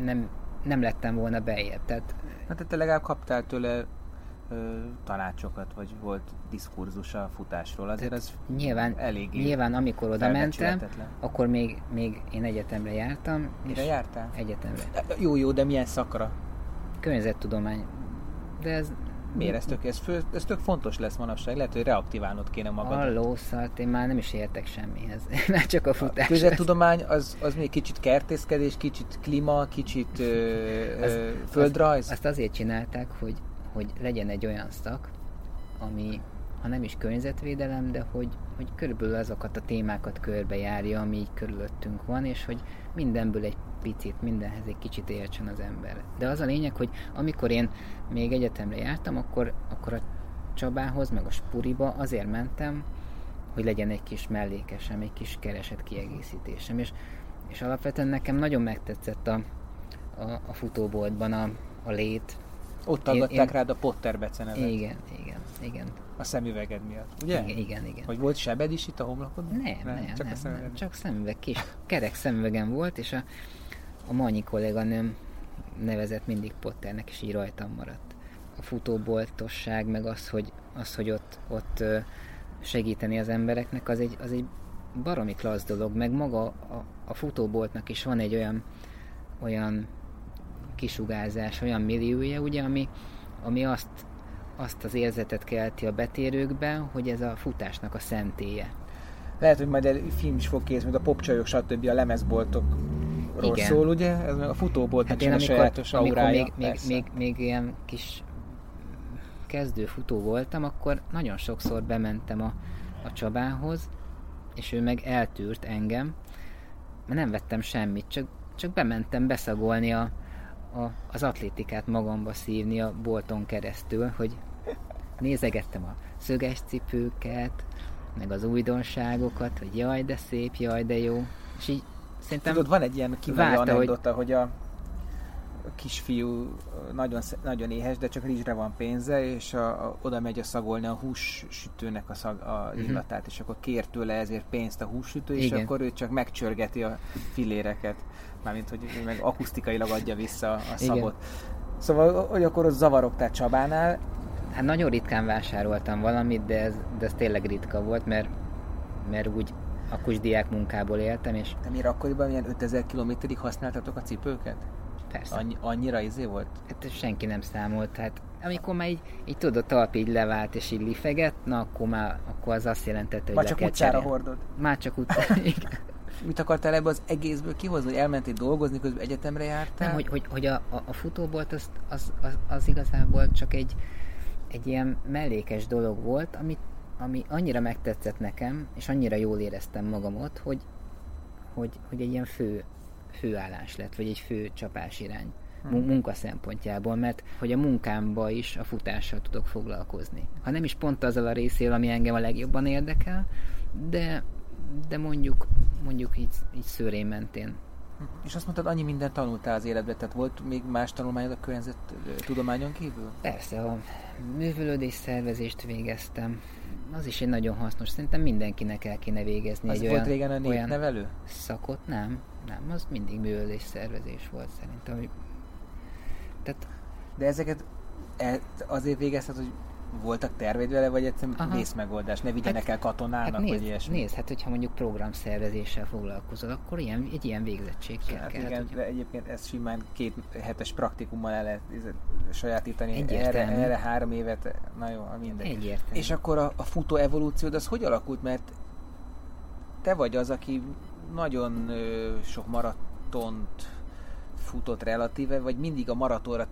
nem, nem lettem volna bejebb. Tehát, hát te legalább kaptál tőle tanácsokat, vagy volt diskurzus a futásról. Azért ez nyilván, elég Nyilván, amikor oda mentem, akkor még, még én egyetemre jártam. Mire jártál? Egyetemre. Jó, jó, de milyen szakra? Környezettudomány. De ez Miért ez tök, ez, fő, ez tök fontos lesz manapság? Lehet, hogy reaktiválnod kéne magad. A lószart, én már nem is értek semmihez. [laughs] már csak a futás. A közvettudomány az, az még kicsit kertészkedés, kicsit klíma, kicsit ö, ö, földrajz? Azt, azt azért csinálták, hogy hogy legyen egy olyan szak, ami ha nem is környezetvédelem, de hogy, hogy körülbelül azokat a témákat körbejárja, ami így körülöttünk van, és hogy mindenből egy picit, mindenhez egy kicsit értsen az ember. De az a lényeg, hogy amikor én még egyetemre jártam, akkor, akkor a Csabához, meg a Spuriba azért mentem, hogy legyen egy kis mellékesem, egy kis kereset kiegészítésem, és, és alapvetően nekem nagyon megtetszett a, a, a futóboltban a, a lét, ott adották én, rád a Potter becenevet. Igen, igen, igen. A szemüveged miatt, ugye? Igen, igen, igen. Hogy volt sebed is itt a homlokod? Nem, nem, nem, csak, nem, a szemüveg. nem, csak szemüveg, kis kerek szemüvegem volt, és a, a Manyi kolléganőm nevezett mindig Potternek, és így rajtam maradt. A futóboltosság, meg az, hogy, az, hogy ott, ott segíteni az embereknek, az egy, az egy baromi klassz dolog, meg maga a, a futóboltnak is van egy olyan, olyan kisugárzás, olyan milliója, ugye, ami, ami azt, azt az érzetet kelti a betérőkben, hogy ez a futásnak a szentélye. Lehet, hogy majd egy film is fog készülni, a popcsajok, stb. a lemezboltok Igen. szól, ugye? Ez a futóboltnak hát én, amikor, sajátos amikor még, még, még, még, ilyen kis kezdő futó voltam, akkor nagyon sokszor bementem a, a Csabához, és ő meg eltűrt engem, mert nem vettem semmit, csak, csak bementem beszagolni a, a, az atlétikát magamba szívni a bolton keresztül, hogy nézegettem a szöges cipőket, meg az újdonságokat, hogy jaj, de szép, jaj, de jó. És így szerintem Tudod, van egy ilyen kiváló anekdota, hogy, hogy a kisfiú nagyon, nagyon éhes, de csak rizsre van pénze, és a, a, oda megy a szagolni a hússütőnek a, szag, a uh-huh. illatát, és akkor kér tőle ezért pénzt a hússütő, és Igen. akkor ő csak megcsörgeti a filéreket. Mármint, hogy meg akusztikailag adja vissza a szabot. Igen. Szóval, hogy akkor az zavarogtál Csabánál, Hát nagyon ritkán vásároltam valamit, de ez, de ez tényleg ritka volt, mert, mert úgy diák munkából éltem, és... De miért akkoriban ilyen 5000 kilométerig használtatok a cipőket? Persze. Annyi, annyira izé volt? Hát senki nem számolt, hát amikor már így, így tudod, talp így levált és így lifeget, na akkor már akkor az azt jelentette, hogy Már csak utcára hordod? Már csak utcára, [laughs] Mit akartál ebbe az egészből kihozni, hogy elmentél dolgozni, közben egyetemre jártál? Nem, hogy, hogy, hogy a, a, a futóbolt az, az, az, az igazából csak egy, egy ilyen mellékes dolog volt, amit, ami annyira megtetszett nekem, és annyira jól éreztem magamot, hogy, hogy, hogy egy ilyen fő, főállás lett, vagy egy fő csapás irány hmm. munka szempontjából, mert hogy a munkámba is a futással tudok foglalkozni. Ha nem is pont azzal a részével, ami engem a legjobban érdekel, de, de mondjuk, mondjuk így, így szőrén mentén és azt mondtad, annyi mindent tanultál az életben, tehát volt még más tanulmányod a környezet tudományon kívül? Persze, a művölődés szervezést végeztem. Az is egy nagyon hasznos, szerintem mindenkinek el kéne végezni. Az egy volt olyan, régen a népnevelő? Szakot? Nem, nem, az mindig művölődés szervezés volt szerintem. Tehát... De ezeket e, azért végezted, hogy voltak terveid vele, vagy egyszerűen Aha. vészmegoldás? Ne vigyenek hát, el katonának, hát nézd, vagy ilyesmi? Nézd, hát hogyha mondjuk programszervezéssel foglalkozol, akkor ilyen, egy ilyen végzettség kell. Hát kell. Igen, de egyébként ezt simán két hetes praktikummal el lehet sajátítani. Erre, erre három évet, na jó, mindegy. Egyértelmű. És akkor a, a futó evolúciód az hogy alakult? Mert te vagy az, aki nagyon ö, sok maratont futott relatíve, vagy mindig a maratonra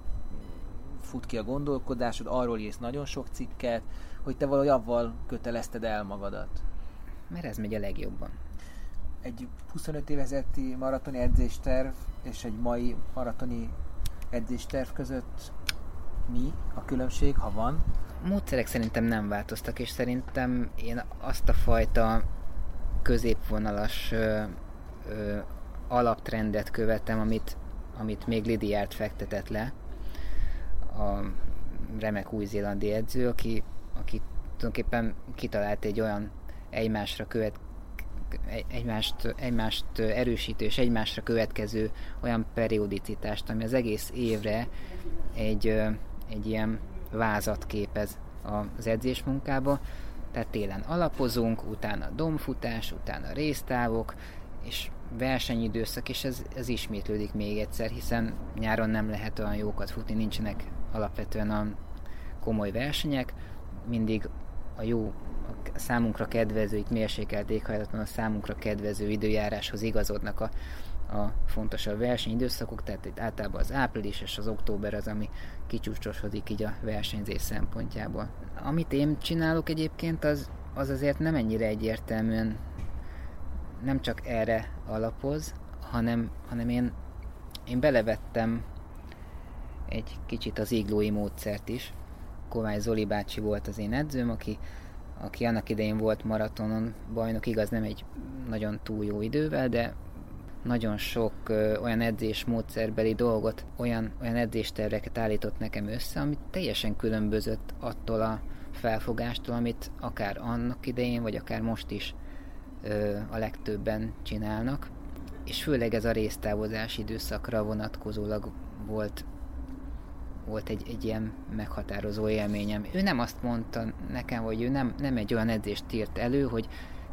fut ki a gondolkodásod, arról írsz nagyon sok cikket, hogy te valahogy avval kötelezted el magadat. Mert ez megy a legjobban. Egy 25 év ezelőtti maratoni edzésterv és egy mai maratoni edzésterv között mi a különbség, ha van? A módszerek szerintem nem változtak, és szerintem én azt a fajta középvonalas ö, ö, alaptrendet követem, amit, amit még Lidiárt fektetett le, a remek új-zélandi edző, aki, aki tulajdonképpen kitalált egy olyan egymásra követ, egymást, egymást erősítő és egymásra következő olyan periodicitást, ami az egész évre egy, egy ilyen vázat képez az edzésmunkába. Tehát télen alapozunk, utána domfutás, utána résztávok, és versenyidőszak, és ez, ez ismétlődik még egyszer, hiszen nyáron nem lehet olyan jókat futni, nincsenek alapvetően a komoly versenyek, mindig a jó, a számunkra kedvező, itt mérsékelt éghajlaton a számunkra kedvező időjáráshoz igazodnak a, a fontosabb versenyidőszakok, tehát itt általában az április és az október az, ami kicsúcsosodik így a versenyzés szempontjából. Amit én csinálok egyébként, az, az azért nem ennyire egyértelműen nem csak erre alapoz, hanem, hanem én, én belevettem egy kicsit az iglói módszert is. Kovács Zoli bácsi volt az én edzőm, aki, aki annak idején volt maratonon bajnok, igaz nem egy nagyon túl jó idővel, de nagyon sok ö, olyan edzés módszerbeli dolgot, olyan, olyan edzésterveket állított nekem össze, amit teljesen különbözött attól a felfogástól, amit akár annak idején, vagy akár most is ö, a legtöbben csinálnak. És főleg ez a résztávozás időszakra vonatkozólag volt volt egy, egy ilyen meghatározó élményem. Ő nem azt mondta nekem, hogy ő nem, nem egy olyan edzést írt elő, hogy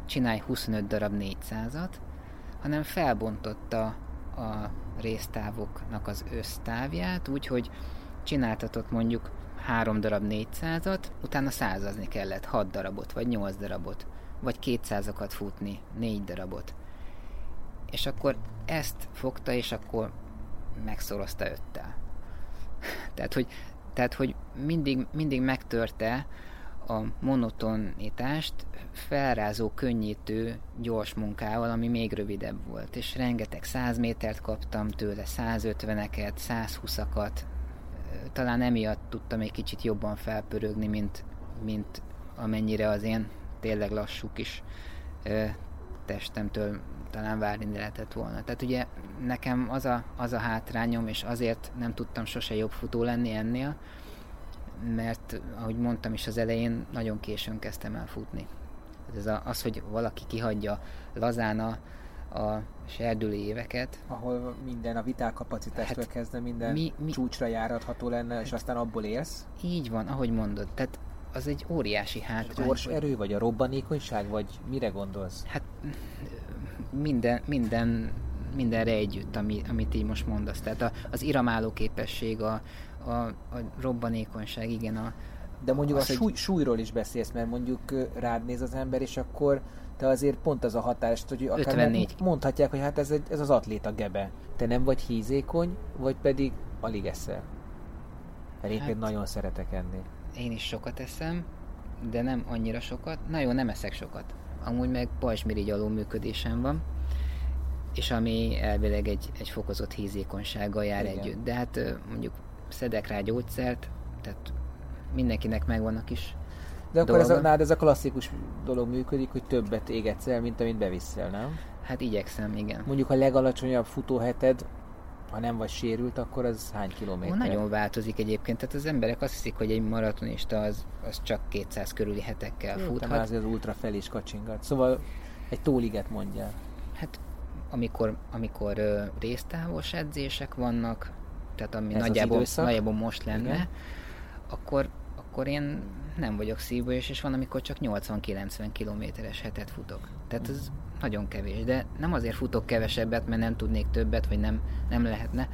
csinálj 25 darab 400-at, hanem felbontotta a résztávoknak az össztávját, úgyhogy csináltatott mondjuk 3 darab 400-at, utána százazni kellett 6 darabot, vagy 8 darabot, vagy 200-akat futni, 4 darabot. És akkor ezt fogta, és akkor megszorozta öttel. Tehát, hogy Tehát, hogy mindig, mindig megtörte a monotonitást felrázó, könnyítő, gyors munkával, ami még rövidebb volt. És rengeteg 100 métert kaptam tőle, 150-eket, 120-akat. Talán emiatt tudtam egy kicsit jobban felpörögni, mint, mint amennyire az én tényleg lassú kis testemtől talán várni lehetett volna. Tehát ugye nekem az a, az a hátrányom, és azért nem tudtam sose jobb futó lenni ennél, mert ahogy mondtam is az elején, nagyon későn kezdtem el futni. Ez a, az, hogy valaki kihagyja lazán a, a serdüli éveket. Ahol minden a vitálkapacitástól hát kezdve minden mi, mi, csúcsra járatható lenne, hát, és aztán abból élsz? Így van, ahogy mondod. Tehát az egy óriási hátrány. A gyors erő, vagy a robbanékonyság, vagy mire gondolsz? Hát minden, minden, mindenre együtt, ami, amit így most mondasz. Tehát a, az iramáló képesség, a, a, a robbanékonyság, igen. A, De mondjuk az, a súly, hogy... súlyról is beszélsz, mert mondjuk rád néz az ember, és akkor te azért pont az a hatást, hogy akár 54. mondhatják, hogy hát ez, egy, ez az atléta gebe. Te nem vagy hízékony, vagy pedig alig eszel. Mert én hát, nagyon szeretek enni. Én is sokat eszem, de nem annyira sokat. Nagyon nem eszek sokat. Amúgy meg pajzsmirigy alul működésem van, és ami elvileg egy, egy fokozott hízékonysággal jár Igen. együtt. De hát mondjuk szedek rá gyógyszert, tehát mindenkinek megvan a kis De akkor ez a, nád ez a klasszikus dolog működik, hogy többet égetsz el, mint amit beviszel, nem? Hát igyekszem, igen. Mondjuk a legalacsonyabb futóheted, ha nem vagy sérült, akkor az hány kilométer? Ó, nagyon változik egyébként, tehát az emberek azt hiszik, hogy egy maratonista az, az csak 200 körüli hetekkel fut. Te már azért az ultra fel is kacsingat. Szóval egy tóliget mondjál. Hát amikor, amikor uh, résztávos edzések vannak, tehát ami nagyjából, nagyjából most lenne, Igen. akkor, akkor én nem vagyok szívbajos, és van, amikor csak 80-90 kilométeres hetet futok. Tehát ez nagyon kevés, de nem azért futok kevesebbet, mert nem tudnék többet, vagy nem, nem lehetne,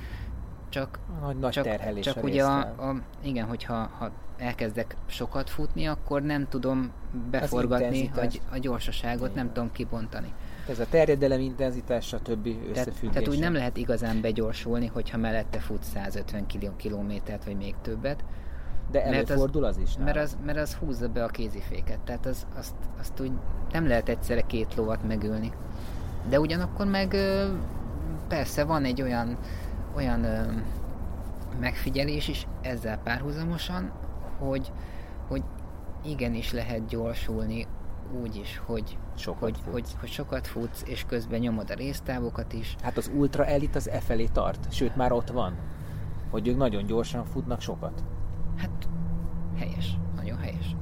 csak, nagy, nagy csak, terhelés csak ugye a, a, igen, hogyha ha elkezdek sokat futni, akkor nem tudom beforgatni a, a gyorsaságot, igen. nem tudom kibontani. Ez a terjedelem, intenzitás, stb. összefüggés. Tehát úgy nem lehet igazán begyorsulni, hogyha mellette fut 150 kilométert, vagy még többet. De előfordul az, az is? Mert az, mert az húzza be a kéziféket, tehát az, azt, azt úgy nem lehet egyszerre két lovat megülni. De ugyanakkor meg persze van egy olyan, olyan megfigyelés is ezzel párhuzamosan, hogy, hogy igenis lehet gyorsulni úgy is, hogy sokat, hogy, hogy, hogy sokat futsz, és közben nyomod a résztávokat is. Hát az ultra elit az e felé tart, sőt már ott van, hogy ők nagyon gyorsan futnak sokat. Hát helyes, nagyon helyes.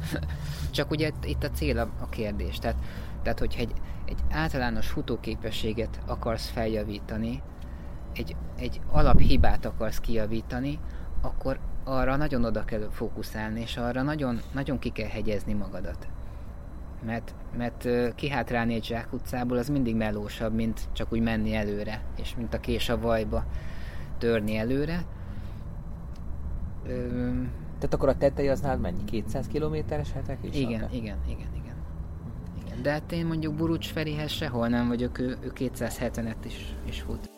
[laughs] Csak ugye itt a cél a, a kérdés, tehát, tehát hogyha egy, egy általános futóképességet akarsz feljavítani, egy, egy alaphibát akarsz kijavítani, akkor arra nagyon oda kell fókuszálni, és arra nagyon, nagyon ki kell hegyezni magadat mert, mert kihátrálni egy zsákutcából az mindig melósabb, mint csak úgy menni előre, és mint a kés a vajba törni előre. Tehát akkor a tetej az nálad mennyi? 200 kilométeres hetek is? Igen, vannak? igen, igen, igen, igen. De hát én mondjuk Burucs Ferihez sehol nem vagyok, ő, ő 270-et is, is fut.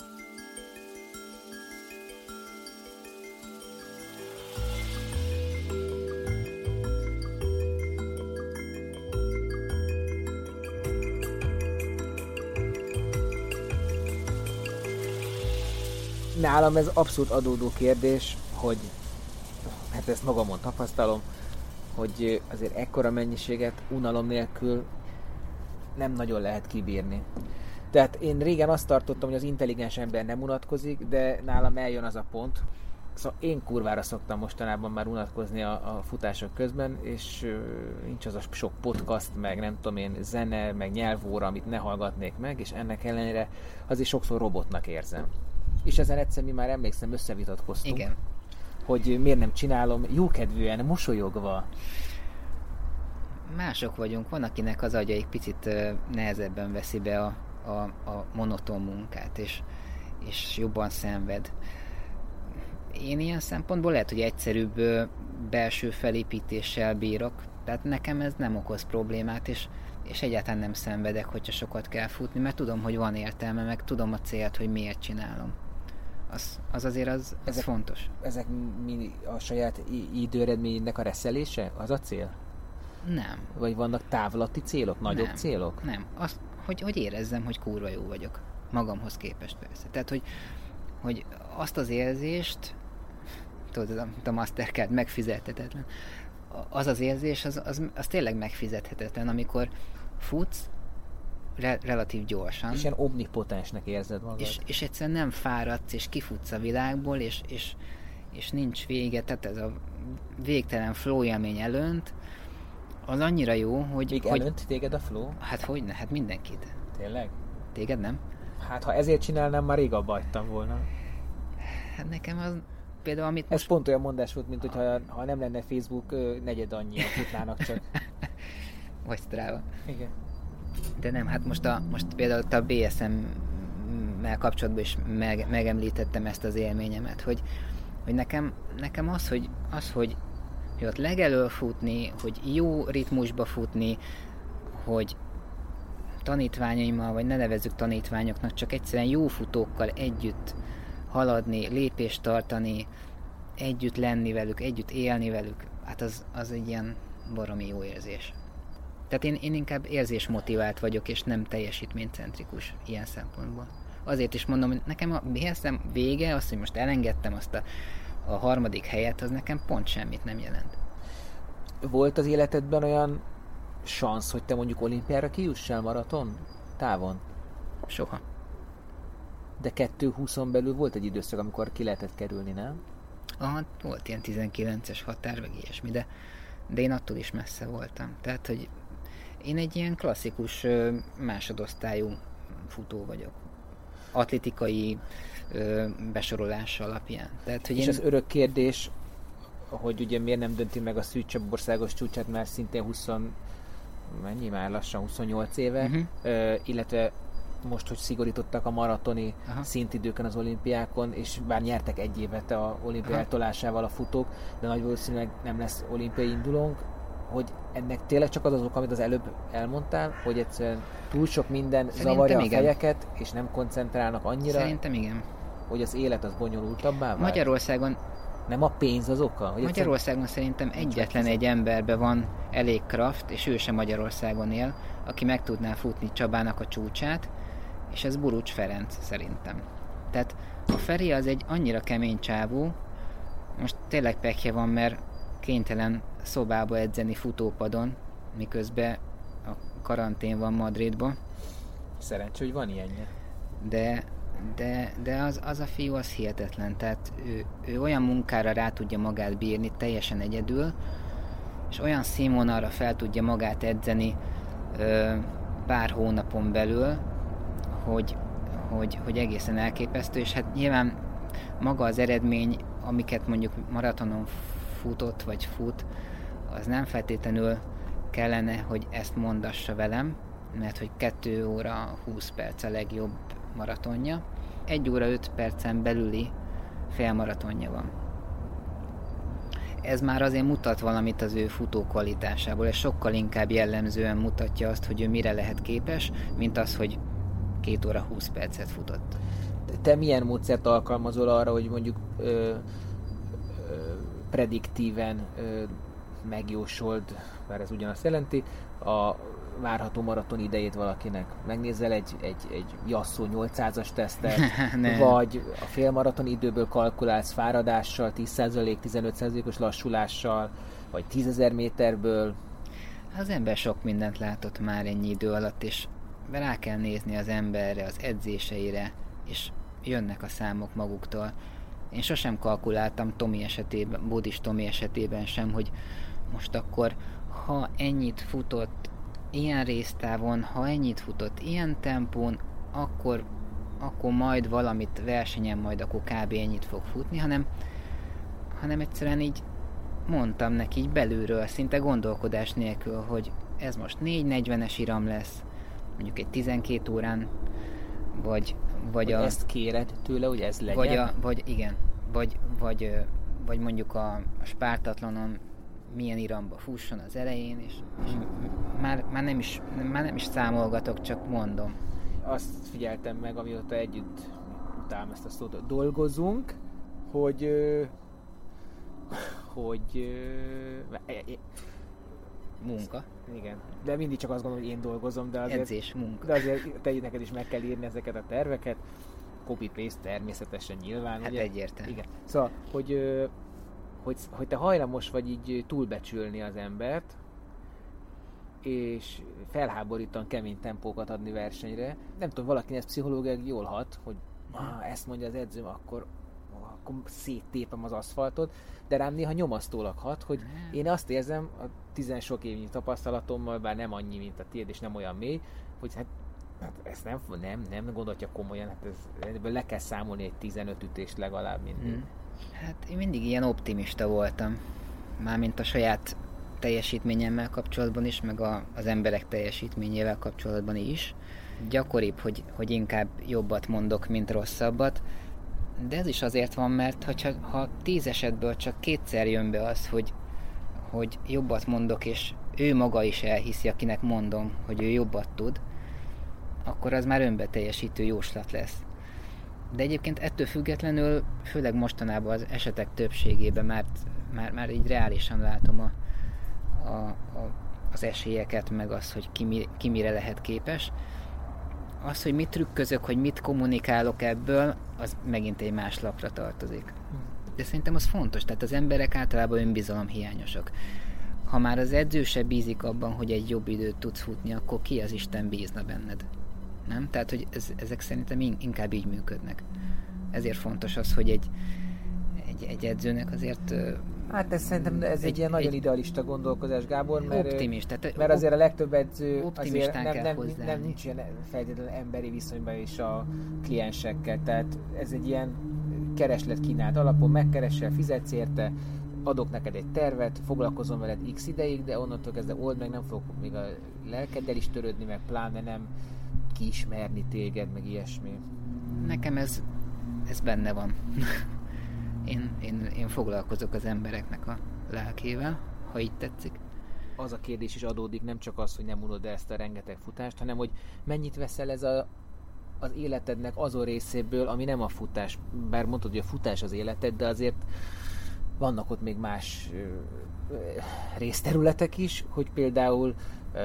nálam ez abszolút adódó kérdés, hogy hát ezt magamon tapasztalom, hogy azért ekkora mennyiséget unalom nélkül nem nagyon lehet kibírni. Tehát én régen azt tartottam, hogy az intelligens ember nem unatkozik, de nálam eljön az a pont, Szóval én kurvára szoktam mostanában már unatkozni a, a futások közben, és ö, nincs az a sok podcast, meg nem tudom én, zene, meg nyelvóra, amit ne hallgatnék meg, és ennek ellenére azért sokszor robotnak érzem és ezen egyszer mi már emlékszem összevitatkoztunk. Igen. Hogy miért nem csinálom jókedvűen, mosolyogva. Mások vagyunk, van akinek az agya egy picit nehezebben veszi be a, a, a monoton munkát, és, és jobban szenved. Én ilyen szempontból lehet, hogy egyszerűbb belső felépítéssel bírok, tehát nekem ez nem okoz problémát, és, és egyáltalán nem szenvedek, hogyha sokat kell futni, mert tudom, hogy van értelme, meg tudom a célt, hogy miért csinálom Az, az azért az, az Ezek- fontos. Ezek mi a saját időeredménynek a reszelése? Az a cél? Nem, Vagy vannak távlati célok, nagyobb Nem. célok? nem. Azt, hogy, hogy érezzem, hogy kurva jó vagyok. Magamhoz képest persze. Tehát, hogy, hogy azt az érzést, tudod, a, a Mastercard megfizethetetlen, az az érzés, az, az, az tényleg megfizethetetlen, amikor futsz re, relatív gyorsan, És ilyen omnipotensnek érzed magad? és, és egyszerűen nem fáradsz, és kifutsz a világból, és, és, és nincs vége, tehát ez a végtelen flow élmény előnt, az annyira jó, hogy... Még hogy elönt téged a flow? Hát hogy ne, hát mindenkit. Tényleg? Téged nem? Hát ha ezért csinálnám, már rég abba volna. Hát nekem az például, amit Ez most... pont olyan mondás volt, mint hogyha ha nem lenne Facebook, negyed annyian futnának csak. [laughs] Vagy Strava. Igen. De nem, hát most, a, most például a BSM-mel kapcsolatban is meg, megemlítettem ezt az élményemet, hogy, hogy nekem, nekem az, hogy, az, hogy, hogy ott legelől futni, hogy jó ritmusba futni, hogy tanítványaimmal, vagy ne nevezzük tanítványoknak, csak egyszerűen jó futókkal együtt haladni, lépést tartani, együtt lenni velük, együtt élni velük, hát az, az egy ilyen baromi jó érzés. Tehát én, én inkább érzésmotivált vagyok, és nem teljesítménycentrikus ilyen szempontból. Azért is mondom, hogy nekem a BSM vége, az, hogy most elengedtem azt a, a harmadik helyet, az nekem pont semmit nem jelent. Volt az életedben olyan szansz, hogy te mondjuk olimpiára kijussál maraton távon? Soha. De 2.20-on belül volt egy időszak, amikor ki lehetett kerülni, nem? Aha, volt ilyen 19-es határ, meg ilyesmi, de, de én attól is messze voltam. Tehát, hogy én egy ilyen klasszikus másodosztályú futó vagyok. Atlétikai besorolás alapján. Tehát, hogy És én... az örök kérdés, hogy ugye miért nem dönti meg a Szűcs országos csúcsát már szintén 20, mennyi már lassan 28 éve, Mhm. ö, illetve most, hogy szigorítottak a maratoni Aha. szintidőken az olimpiákon, és bár nyertek egy évet a olimpia eltolásával a futók, de nagy valószínűleg nem lesz olimpiai indulónk, hogy ennek tényleg csak az az ok, amit az előbb elmondtál, hogy egyszerűen túl sok minden Szerintem zavarja a igen. fejeket, és nem koncentrálnak annyira, Szerintem igen. hogy az élet az bonyolultabbá vált. Magyarországon, Nem a pénz az oka? Hogy Magyarországon szerintem egyetlen egy emberbe van elég kraft, és ő sem Magyarországon él, aki meg tudná futni Csabának a csúcsát, és ez Burucs Ferenc szerintem. Tehát a Feri az egy annyira kemény csávó, most tényleg pekje van, mert kénytelen szobába edzeni futópadon, miközben a karantén van Madridban, Szerencsé, hogy van ilyenje. de, de, de az, az a fiú az hihetetlen, tehát ő, ő olyan munkára rá tudja magát bírni teljesen egyedül, és olyan színvonalra fel tudja magát edzeni ö, pár hónapon belül, hogy, hogy, hogy egészen elképesztő, és hát nyilván maga az eredmény, amiket mondjuk maratonon futott vagy fut, az nem feltétlenül kellene, hogy ezt mondassa velem, mert hogy 2 óra 20 perc a legjobb maratonja. 1 óra 5 percen belüli félmaratonja van. Ez már azért mutat valamit az ő futó kvalitásából, és sokkal inkább jellemzően mutatja azt, hogy ő mire lehet képes, mint az, hogy 2 óra 20 percet futott. Te milyen módszert alkalmazol arra, hogy mondjuk ö, prediktíven ö, megjósold, bár ez ugyanazt jelenti, a várható maraton idejét valakinek. Megnézel egy, egy, egy Jasszó 800-as tesztet, [laughs] vagy a félmaraton időből kalkulálsz fáradással, 10% 15%-os lassulással, vagy 10.000 méterből. Az ember sok mindent látott már ennyi idő alatt, és rá kell nézni az emberre, az edzéseire, és jönnek a számok maguktól. Én sosem kalkuláltam Tomi esetében, Bodis Tomi esetében sem, hogy most akkor, ha ennyit futott ilyen résztávon, ha ennyit futott ilyen tempón, akkor, akkor majd valamit versenyen, majd akkor kb. ennyit fog futni, hanem, hanem egyszerűen így mondtam neki így belülről, szinte gondolkodás nélkül, hogy ez most 4.40-es iram lesz, mondjuk egy 12 órán, vagy, vagy Hogy a... ezt kéred tőle, hogy ez legyen? Vagy, a, vagy igen, vagy, vagy, vagy mondjuk a, a spártatlanon milyen iramba fusson az elején, és, és már, már, nem is, már nem is számolgatok, csak mondom. azt figyeltem meg, amióta együtt utálom ezt a szót, dolgozunk, hogy hogy Munka, igen, de mindig csak azt gondolom, hogy én dolgozom, de azért, edzés, munka. de azért te neked is meg kell írni ezeket a terveket, copy-paste természetesen nyilván, Hát ugye? egyértelmű. Igen. Szóval, hogy, hogy, hogy te hajlamos vagy így túlbecsülni az embert, és felháborítan kemény tempókat adni versenyre. Nem tudom, valakinek ez pszichológiai jól hat, hogy ah, ezt mondja az edzőm, akkor, akkor széttépem az aszfaltot, de rám néha nyomasztólag hat, hogy én azt érzem a tizen sok évnyi tapasztalatommal, bár nem annyi, mint a tiéd, és nem olyan mély, hogy hát Hát ezt nem, nem, nem gondolja komolyan, hát ez, ebből le kell számolni egy 15 ütést legalább mindig. Mm. Hát én mindig ilyen optimista voltam. Mármint a saját teljesítményemmel kapcsolatban is, meg a, az emberek teljesítményével kapcsolatban is. Gyakoribb, hogy, hogy inkább jobbat mondok, mint rosszabbat. De ez is azért van, mert hogyha, ha tíz esetből csak kétszer jön be az, hogy, hogy jobbat mondok, és ő maga is elhiszi, akinek mondom, hogy ő jobbat tud, akkor az már önbeteljesítő jóslat lesz. De egyébként ettől függetlenül, főleg mostanában az esetek többségében már, már, már így reálisan látom a, a, a, az esélyeket, meg az, hogy ki, mi, ki mire lehet képes. Az, hogy mit trükközök, hogy mit kommunikálok ebből, az megint egy más lapra tartozik. De szerintem az fontos, tehát az emberek általában önbizalom hiányosak. Ha már az edző se bízik abban, hogy egy jobb időt tudsz futni, akkor ki az Isten bízna benned? Nem? Tehát, hogy ez, ezek szerintem in- inkább így működnek. Ezért fontos az, hogy egy, egy, egy edzőnek azért Hát ez szerintem ez egy, Egy- ilyen nagyon egy- idealista gondolkozás, Gábor, mert, optimista. Tehát, mert azért a legtöbb edző azért nem, nem, hozzáállni. nem, nincs ilyen feltétlenül emberi viszonyban is a kliensekkel, tehát ez egy ilyen kereslet kínált alapon, megkeresel, fizetsz érte, adok neked egy tervet, foglalkozom veled x ideig, de onnantól kezdve old meg, nem fogok még a lelkeddel is törődni, meg pláne nem kiismerni téged, meg ilyesmi. Nekem ez, ez benne van. [laughs] én, én, én foglalkozok az embereknek a lelkével, ha így tetszik. az a kérdés is adódik, nem csak az, hogy nem unod ezt a rengeteg futást, hanem hogy mennyit veszel ez a, az életednek azon részéből, ami nem a futás. Bár mondtad, hogy a futás az életed, de azért vannak ott még más részterületek is, hogy például ö,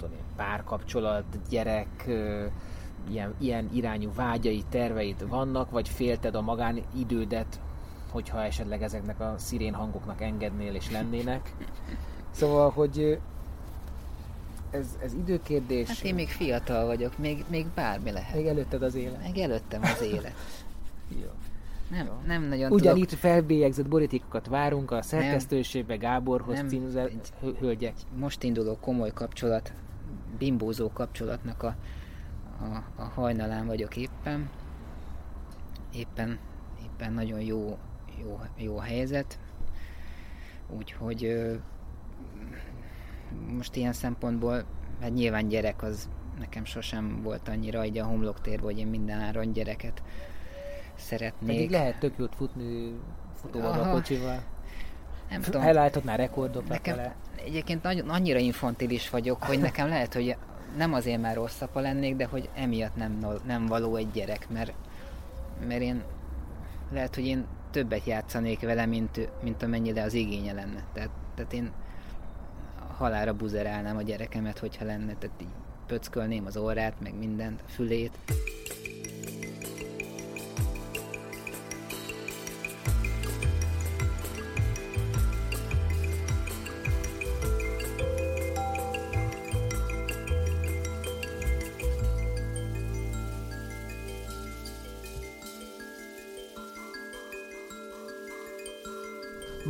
nem párkapcsolat, gyerek, ilyen, ilyen irányú vágyai, terveid vannak, vagy félted a magánidődet, hogyha esetleg ezeknek a szirén hangoknak engednél és lennének. Szóval, hogy ez, ez időkérdés. Hát én még fiatal vagyok, még, még bármi lehet. még előtted az élet. Meg előttem az élet. [laughs] Jó. Nem, nem nagyon Ugyanitt tudok. felbélyegzett borítékokat várunk a szerkesztőségbe Gáborhoz Nem. című Egy-. Most induló komoly kapcsolat, bimbózó kapcsolatnak a, a, a hajnalán vagyok éppen. Éppen, éppen nagyon jó, jó, jó helyzet. Úgyhogy most ilyen szempontból, hát nyilván gyerek az nekem sosem volt annyira egy a homloktérben, hogy én minden áron gyereket szeretnék. Pedig lehet tök jót futni futóval a Aha. kocsival. nem tudom, Elálltott már rekordokat Nekem vele. egyébként nagyon, annyira infantilis vagyok, hogy nekem lehet, hogy nem azért már rossz apa lennék, de hogy emiatt nem, nem való egy gyerek, mert, mert én lehet, hogy én többet játszanék vele, mint, mint amennyire az igénye lenne. Tehát, tehát én halára buzerálnám a gyerekemet, hogyha lenne, tehát így pöckölném az orrát, meg mindent, a fülét.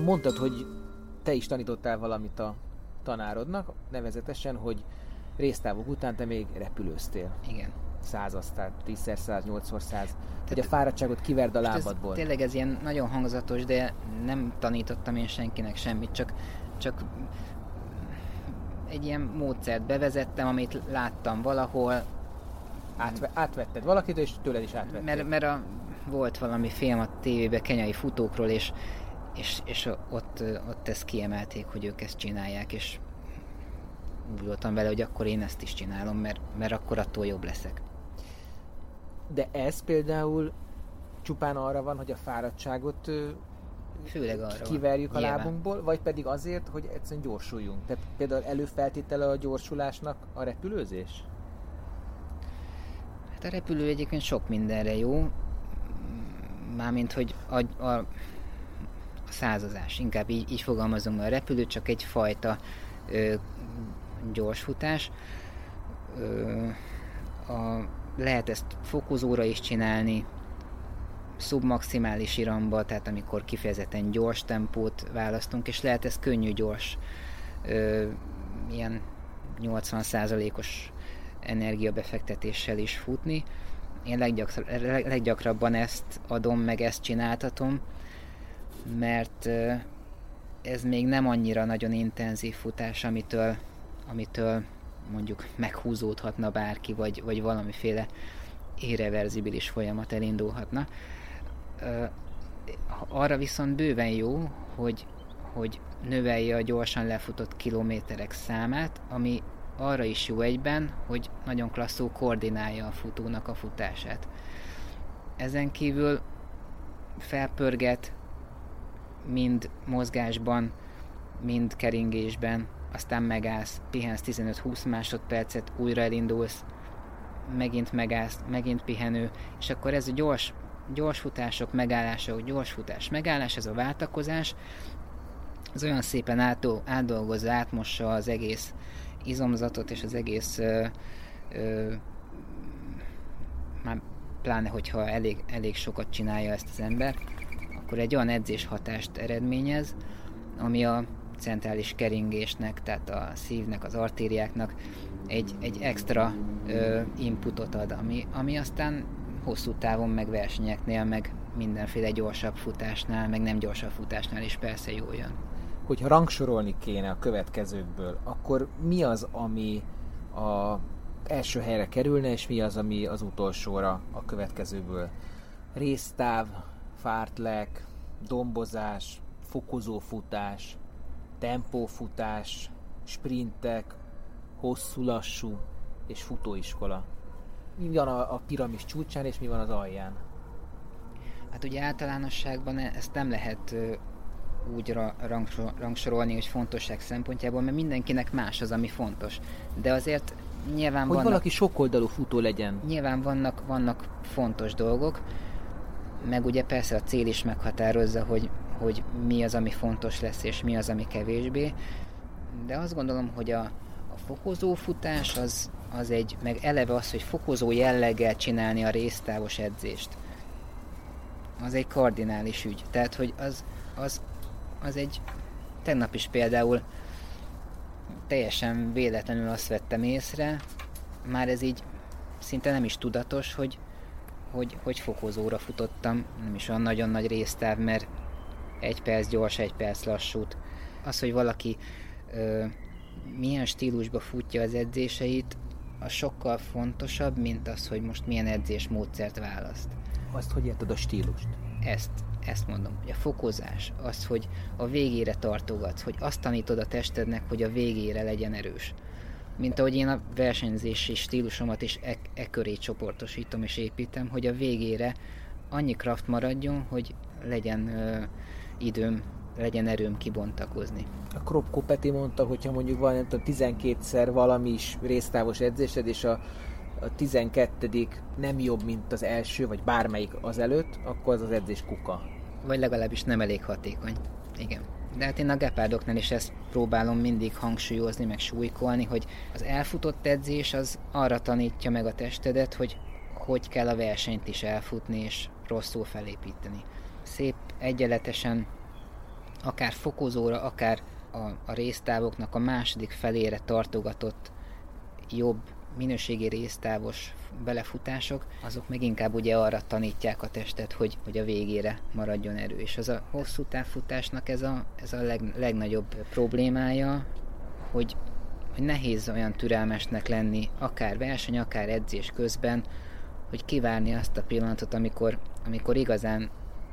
Mondtad, hogy te is tanítottál valamit a tanárodnak, nevezetesen, hogy résztávok után te még repülőztél. Igen. Százasztál, 10x100, 8x100. Hogy a fáradtságot kiverd a Most ez, lábadból. tényleg ez ilyen nagyon hangzatos, de nem tanítottam én senkinek semmit, csak, csak egy ilyen módszert bevezettem, amit láttam valahol, Átve, átvetted valakit, és tőled is átvetted. mert, mert a, volt valami film a tévében kenyai futókról, és, és, és ott, ott ezt kiemelték, hogy ők ezt csinálják, és úgy voltam vele, hogy akkor én ezt is csinálom, mert, mert akkor attól jobb leszek. De ez például csupán arra van, hogy a fáradtságot Főleg arra kiverjük van. a Nyilván. lábunkból, vagy pedig azért, hogy egyszerűen gyorsuljunk. Tehát például előfeltétele a gyorsulásnak a repülőzés? Hát a repülő egyébként sok mindenre jó, mármint, hogy a, a, százazás, inkább így, így fogalmazom, a repülő csak egyfajta ö, gyorsfutás. Ö, a, lehet ezt fokozóra is csinálni, szubmaximális iramba, tehát amikor kifejezetten gyors tempót választunk, és lehet ez könnyű gyors, ö, ilyen 80%-os energiabefektetéssel is futni. Én leggyakra, leg- leggyakrabban ezt adom, meg ezt csináltatom, mert ez még nem annyira nagyon intenzív futás, amitől, amitől mondjuk meghúzódhatna bárki, vagy, vagy valamiféle irreverzibilis folyamat elindulhatna. Arra viszont bőven jó, hogy, hogy növelje a gyorsan lefutott kilométerek számát, ami arra is jó egyben, hogy nagyon klasszul koordinálja a futónak a futását. Ezen kívül felpörget mind mozgásban, mind keringésben, aztán megállsz, pihensz 15-20 másodpercet, újra elindulsz, megint megállsz, megint pihenő, és akkor ez a gyors, gyors futások, megállások, gyors futás, megállás, ez a váltakozás, az olyan szépen átdol, átdolgozza, átmossa az egész izomzatot és az egész ö, ö, már pláne, hogyha elég, elég sokat csinálja ezt az ember, akkor egy olyan edzés hatást eredményez, ami a centrális keringésnek, tehát a szívnek, az artériáknak egy, egy extra ö, inputot ad, ami, ami aztán hosszú távon meg versenyeknél, meg mindenféle gyorsabb futásnál, meg nem gyorsabb futásnál is persze jól jön. Hogyha rangsorolni kéne a következőkből, akkor mi az, ami a első helyre kerülne, és mi az, ami az utolsóra a következőből? Résztáv, fártlek, dombozás, fokozófutás, tempófutás, sprintek, hosszú-lassú és futóiskola. Mi van a, a piramis csúcsán, és mi van az alján? Hát ugye általánosságban e- ezt nem lehet úgy ra- rangsor- rangsorolni, hogy fontosság szempontjából, mert mindenkinek más az, ami fontos. De azért nyilván Hogy vannak, valaki sokoldalú futó legyen. nyilván vannak, vannak fontos dolgok, meg ugye persze a cél is meghatározza, hogy, hogy mi az, ami fontos lesz, és mi az, ami kevésbé. De azt gondolom, hogy a, a fokozó futás az, az egy, meg eleve az, hogy fokozó jelleggel csinálni a résztávos edzést, az egy kardinális ügy. Tehát, hogy az, az, az egy, tegnap is például teljesen véletlenül azt vettem észre, már ez így szinte nem is tudatos, hogy, hogy, hogy fokozóra futottam, nem is olyan nagyon nagy résztáv, mert egy perc gyors, egy perc lassút. Az, hogy valaki ö, milyen stílusba futja az edzéseit, az sokkal fontosabb, mint az, hogy most milyen edzésmódszert választ. Azt hogy érted a stílust? Ezt, ezt mondom, hogy a fokozás, az, hogy a végére tartogatsz, hogy azt tanítod a testednek, hogy a végére legyen erős. Mint ahogy én a versenyzési stílusomat is e, e köré csoportosítom és építem, hogy a végére annyi kraft maradjon, hogy legyen ö, időm, legyen erőm kibontakozni. A Krop Kopeti mondta, hogyha mondjuk van, nem tudom, 12-szer valami is résztávos edzésed, és a, a 12 nem jobb, mint az első, vagy bármelyik az előtt, akkor az az edzés kuka. Vagy legalábbis nem elég hatékony. Igen. De hát én a gepárdoknál is ezt próbálom mindig hangsúlyozni, meg súlykolni, hogy az elfutott edzés az arra tanítja meg a testedet, hogy hogy kell a versenyt is elfutni és rosszul felépíteni. Szép, egyenletesen, akár fokozóra, akár a, a résztávoknak a második felére tartogatott jobb minőségi résztávos belefutások, azok meg inkább ugye arra tanítják a testet, hogy, hogy a végére maradjon erő. És az a hosszú távfutásnak ez a, ez a leg, legnagyobb problémája, hogy, hogy nehéz olyan türelmesnek lenni, akár verseny, akár edzés közben, hogy kivárni azt a pillanatot, amikor, amikor igazán,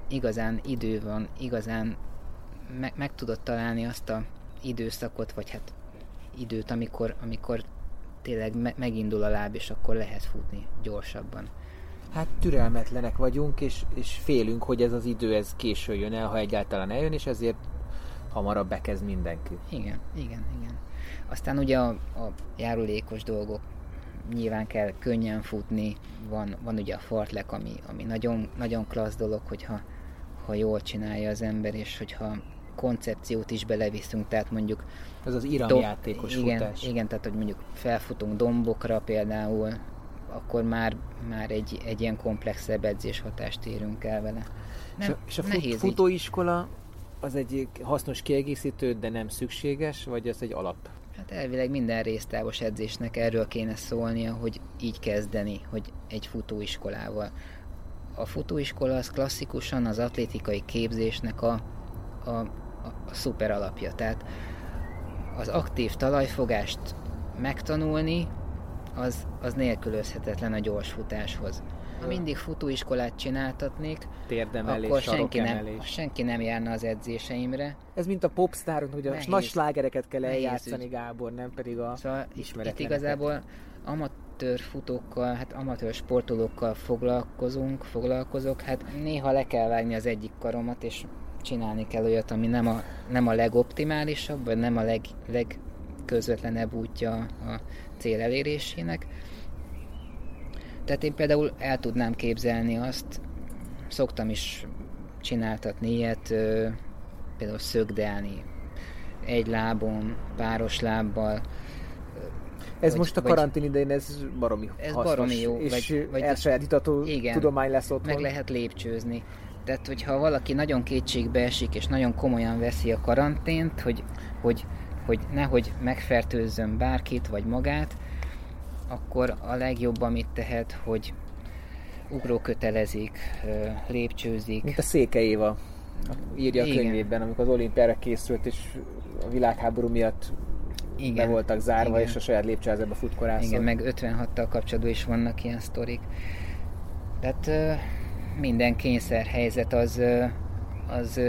igazán idő van, igazán me, meg tudod találni azt a időszakot, vagy hát időt, amikor, amikor tényleg me- megindul a láb, és akkor lehet futni gyorsabban. hát türelmetlenek vagyunk, és, és félünk, hogy ez az idő ez késő jön el, ha egyáltalán eljön, és ezért hamarabb bekezd mindenki. Igen, igen, igen. Aztán ugye a, a járulékos dolgok nyilván kell könnyen futni, van, van ugye a fartlek, ami, ami nagyon, nagyon klassz dolog, hogyha ha jól csinálja az ember, és hogyha koncepciót is beleviszünk, tehát mondjuk... Ez az iramjátékos igen, futás. Igen, tehát hogy mondjuk felfutunk dombokra például, akkor már, már egy, egy ilyen komplexebb edzéshatást érünk el vele. Nem, és a, és a fut, futóiskola az egy hasznos kiegészítő, de nem szükséges, vagy az egy alap? Hát elvileg minden résztávos edzésnek erről kéne szólnia, hogy így kezdeni, hogy egy futóiskolával. A futóiskola az klasszikusan az atlétikai képzésnek a, a, a, szuper alapja. Tehát az aktív talajfogást megtanulni, az, az nélkülözhetetlen a gyors futáshoz. Ha mindig futóiskolát csináltatnék, Térdemelés, akkor senki nem, senki nem járna az edzéseimre. Ez mint a popstar, hogy a nagy slágereket kell eljátszani, Gábor, nem pedig a szóval itt igazából amatőr futókkal, hát amatőr sportolókkal foglalkozunk, foglalkozok, hát néha le kell vágni az egyik karomat, és csinálni kell olyat, ami nem a, nem a legoptimálisabb, vagy nem a leg, legközvetlenebb útja a cél elérésének. Tehát én például el tudnám képzelni azt, szoktam is csináltatni ilyet, például szögdelni egy lábon, páros lábbal. Ez vagy, most a karantén idején ez baromi Ez hasznos, baromi jó. És vagy, vagy elsajátítató igen, tudomány lesz ott. Meg lehet lépcsőzni. Tehát, hogyha valaki nagyon kétségbe esik, és nagyon komolyan veszi a karantént, hogy, hogy, hogy nehogy megfertőzzön bárkit, vagy magát, akkor a legjobb, amit tehet, hogy ugrókötelezik, lépcsőzik. Mint a Széke Éva írja Igen. a könyvében, amikor az olimpiára készült, és a világháború miatt igen, be voltak zárva, igen. és a saját lépcsőházába futkorászott. Igen, meg 56-tal kapcsolatban is vannak ilyen sztorik. Tehát minden kényszerhelyzet az, az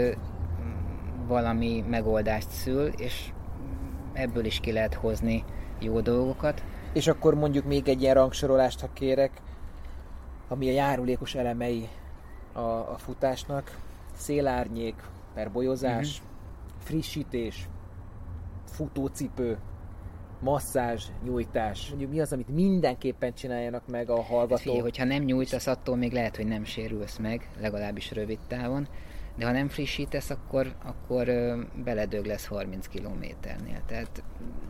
valami megoldást szül, és ebből is ki lehet hozni jó dolgokat. És akkor mondjuk még egy ilyen rangsorolást, ha kérek, ami a járulékos elemei a, a futásnak. Szélárnyék, per bolyozás, uh-huh. frissítés, futócipő, masszázs, nyújtás. Mondjuk mi az, amit mindenképpen csináljanak meg a hallgatók? Figyelj, hogyha nem nyújtasz, attól még lehet, hogy nem sérülsz meg, legalábbis rövid távon de ha nem frissítesz, akkor, akkor beledög lesz 30 kilométernél. Tehát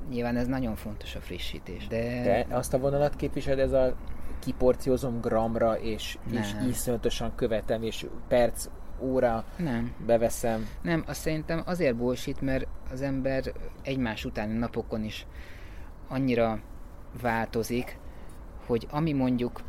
nyilván ez nagyon fontos a frissítés. De, de azt a vonalat képvisel, ez a kiporciózom gramra, és, és iszonyatosan követem, és perc, óra nem. beveszem. Nem, azt szerintem azért bullshit, mert az ember egymás utáni napokon is annyira változik, hogy ami mondjuk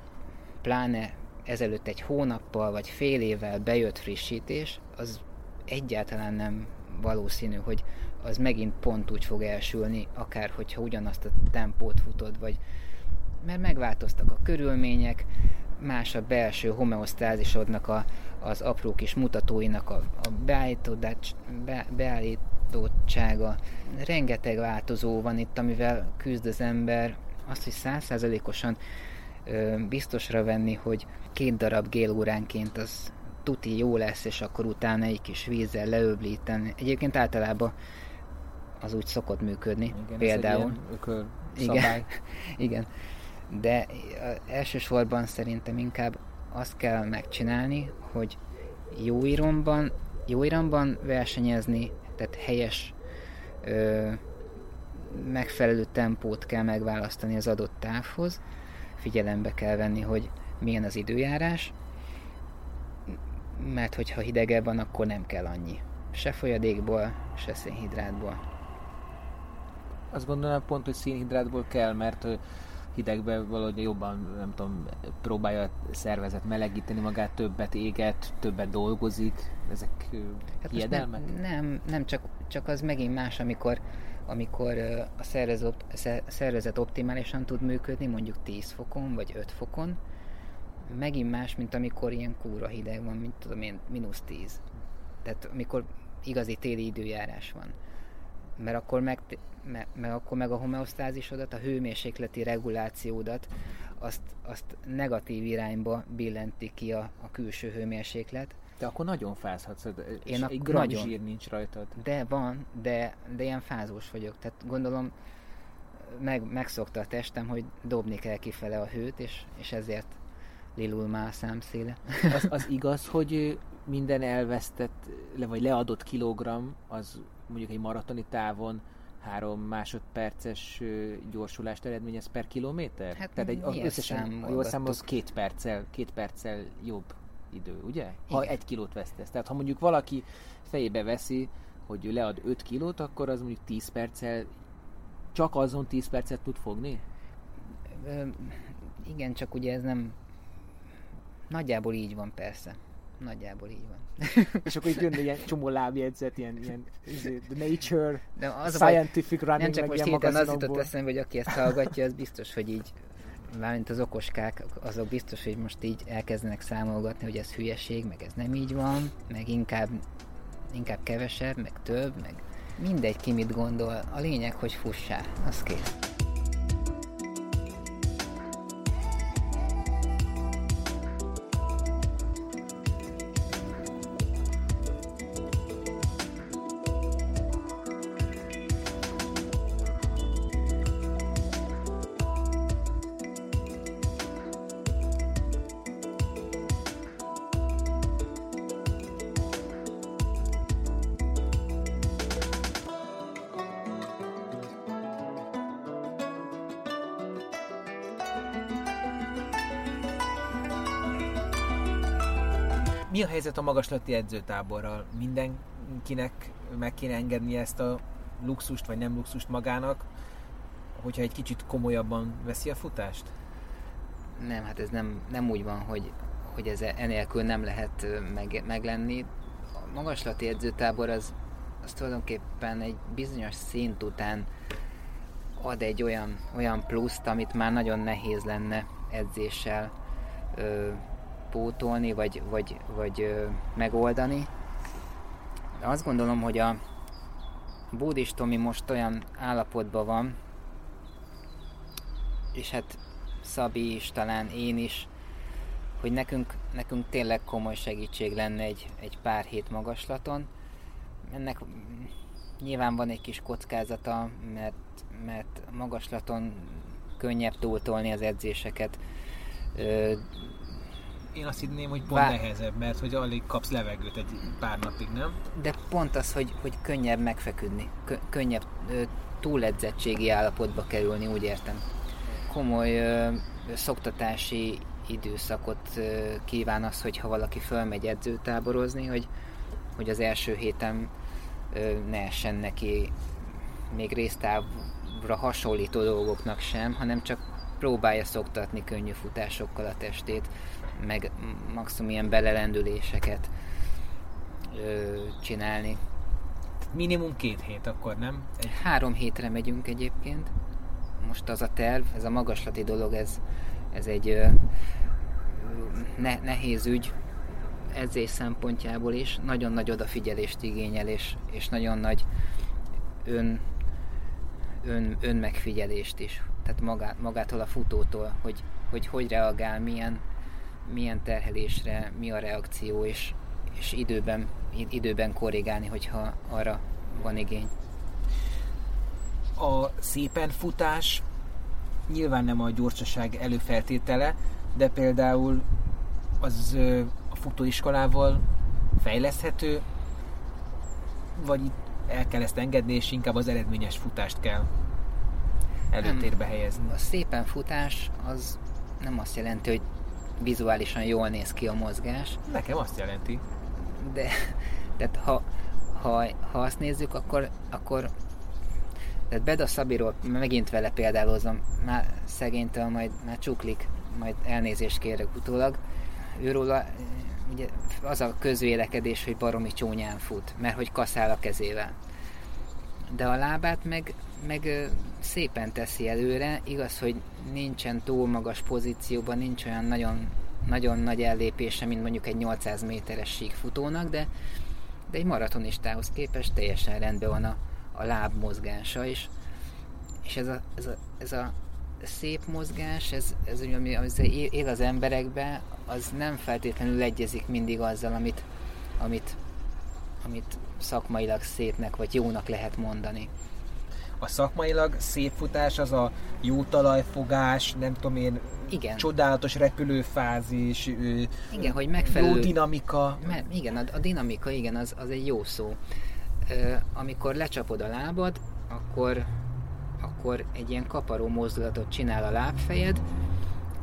pláne ezelőtt egy hónappal vagy fél évvel bejött frissítés, az egyáltalán nem valószínű, hogy az megint pont úgy fog elsülni, akár hogyha ugyanazt a tempót futod, vagy mert megváltoztak a körülmények, más a belső homeosztázisodnak a, az apró kis mutatóinak a, a be, beállítottsága. Rengeteg változó van itt, amivel küzd az ember. Azt, hogy százszázalékosan biztosra venni, hogy két darab gélóránként az tuti jó lesz, és akkor utána egy kis vízzel leöblíteni. Egyébként általában az úgy szokott működni. Igen, például. Igen, [laughs] igen. De elsősorban szerintem inkább azt kell megcsinálni, hogy jó iramban, jó iramban versenyezni, tehát helyes ö, megfelelő tempót kell megválasztani az adott távhoz, figyelembe kell venni, hogy milyen az időjárás, mert hogyha hidegebb van, akkor nem kell annyi. Se folyadékból, se szénhidrátból. Azt gondolom pont, hogy szénhidrátból kell, mert hidegben valahogy jobban, nem tudom, próbálja a szervezet melegíteni magát, többet éget, többet dolgozik. Ezek hát hiedelmek? Nem, nem, nem csak, csak az megint más, amikor amikor a szervezet, szervezet optimálisan tud működni, mondjuk 10 fokon vagy 5 fokon, megint más, mint amikor ilyen kúra hideg van, mint tudom én, mínusz 10. Tehát amikor igazi téli időjárás van. Mert akkor meg, meg, meg akkor meg a homeosztázisodat, a hőmérsékleti regulációdat, azt, azt negatív irányba billenti ki a, a külső hőmérséklet. De akkor nagyon fázhatsz, Én egy akkor gram nagyon. zsír nincs rajtad. De van, de, de ilyen fázós vagyok. Tehát gondolom meg, megszokta a testem, hogy dobni kell kifele a hőt, és, és ezért lilul már a számszéle. Az, az igaz, hogy minden elvesztett, le, vagy leadott kilogramm, az mondjuk egy maratoni távon három másodperces gyorsulást eredményez per kilométer? Hát Tehát egy, az összesen, jól számolsz, két perccel, két perccel jobb idő, ugye? Ha Igen. egy kilót vesztesz. Tehát ha mondjuk valaki fejébe veszi, hogy ő lead 5 kilót, akkor az mondjuk 10 perccel, csak azon 10 percet tud fogni? Ö, igen, csak ugye ez nem... Nagyjából így van persze. Nagyjából így van. [laughs] És akkor itt jönne ilyen csomó lábjegyzet, ilyen, ilyen izé, The Nature, De az a Scientific Running, nem csak most hirtelen az jutott eszembe, hogy aki ezt hallgatja, az biztos, hogy így mármint az okoskák, azok biztos, hogy most így elkezdenek számolgatni, hogy ez hülyeség, meg ez nem így van, meg inkább, inkább kevesebb, meg több, meg mindegy ki mit gondol. A lényeg, hogy fussál, az kész. Mi a helyzet a magaslati edzőtáborral? Mindenkinek meg kéne engedni ezt a luxust, vagy nem luxust magának, hogyha egy kicsit komolyabban veszi a futást? Nem, hát ez nem, nem úgy van, hogy, hogy ez enélkül nem lehet meg, meglenni. A magaslati edzőtábor az, az tulajdonképpen egy bizonyos szint után ad egy olyan, olyan pluszt, amit már nagyon nehéz lenne edzéssel pótolni, vagy, vagy, vagy ö, megoldani. De azt gondolom, hogy a Bódis Tomi most olyan állapotban van, és hát Szabi is, talán én is, hogy nekünk, nekünk tényleg komoly segítség lenne egy, egy pár hét magaslaton. Ennek nyilván van egy kis kockázata, mert, mert magaslaton könnyebb túltolni az edzéseket. Én azt hinném, hogy pont Vá- nehezebb, mert hogy alig kapsz levegőt egy pár napig, nem? De pont az, hogy, hogy könnyebb megfeküdni, kö, könnyebb ö, túledzettségi állapotba kerülni, úgy értem. Komoly ö, szoktatási időszakot ö, kíván az, hogyha valaki fölmegy edzőtáborozni, hogy, hogy az első héten ö, ne essen neki még résztávra hasonlító dolgoknak sem, hanem csak próbálja szoktatni könnyű futásokkal a testét, meg maximum ilyen belelendüléseket ö, csinálni. Minimum két hét akkor, nem? Egy, Három hétre megyünk egyébként. Most az a terv, ez a magaslati dolog, ez, ez egy ö, ne, nehéz ügy edzés szempontjából is. Nagyon nagy odafigyelést igényel, és, és nagyon nagy ön, ön, önmegfigyelést is. Tehát magá, magától a futótól, hogy, hogy hogy reagál, milyen, milyen terhelésre, mi a reakció, és, és időben, id- időben korrigálni, hogyha arra van igény. a szépen futás nyilván nem a gyorsaság előfeltétele, de például az a futóiskolával fejleszthető, vagy itt el kell ezt engedni, és inkább az eredményes futást kell előtérbe helyezni. A szépen futás az nem azt jelenti, hogy vizuálisan jól néz ki a mozgás, Nekem azt jelenti. de tehát ha, ha, ha azt nézzük, akkor, akkor tehát Beda Szabiról megint vele példálozom, már szegénytől majd már csuklik, majd elnézést kérek utólag. Őróla ugye az a közvélekedés, hogy baromi csúnyán fut, mert hogy kaszál a kezével. De a lábát meg, meg szépen teszi előre, igaz, hogy nincsen túl magas pozícióban, nincs olyan nagyon, nagyon nagy ellépése, mint mondjuk egy 800 méteres síkfutónak, de, de egy maratonistához képest teljesen rendben van a, a láb mozgása is. És ez a, ez a, ez a szép mozgás, ez, ez ami, ami él az emberekbe, az nem feltétlenül egyezik mindig azzal, amit, amit, amit szakmailag szépnek vagy jónak lehet mondani. A szakmailag szép futás az a jó talajfogás, nem tudom én, igen. csodálatos repülőfázis, igen, hogy megfelelő, jó dinamika. Me, igen, a, a dinamika, igen, az, az egy jó szó. amikor lecsapod a lábad, akkor, akkor egy ilyen kaparó mozdulatot csinál a lábfejed,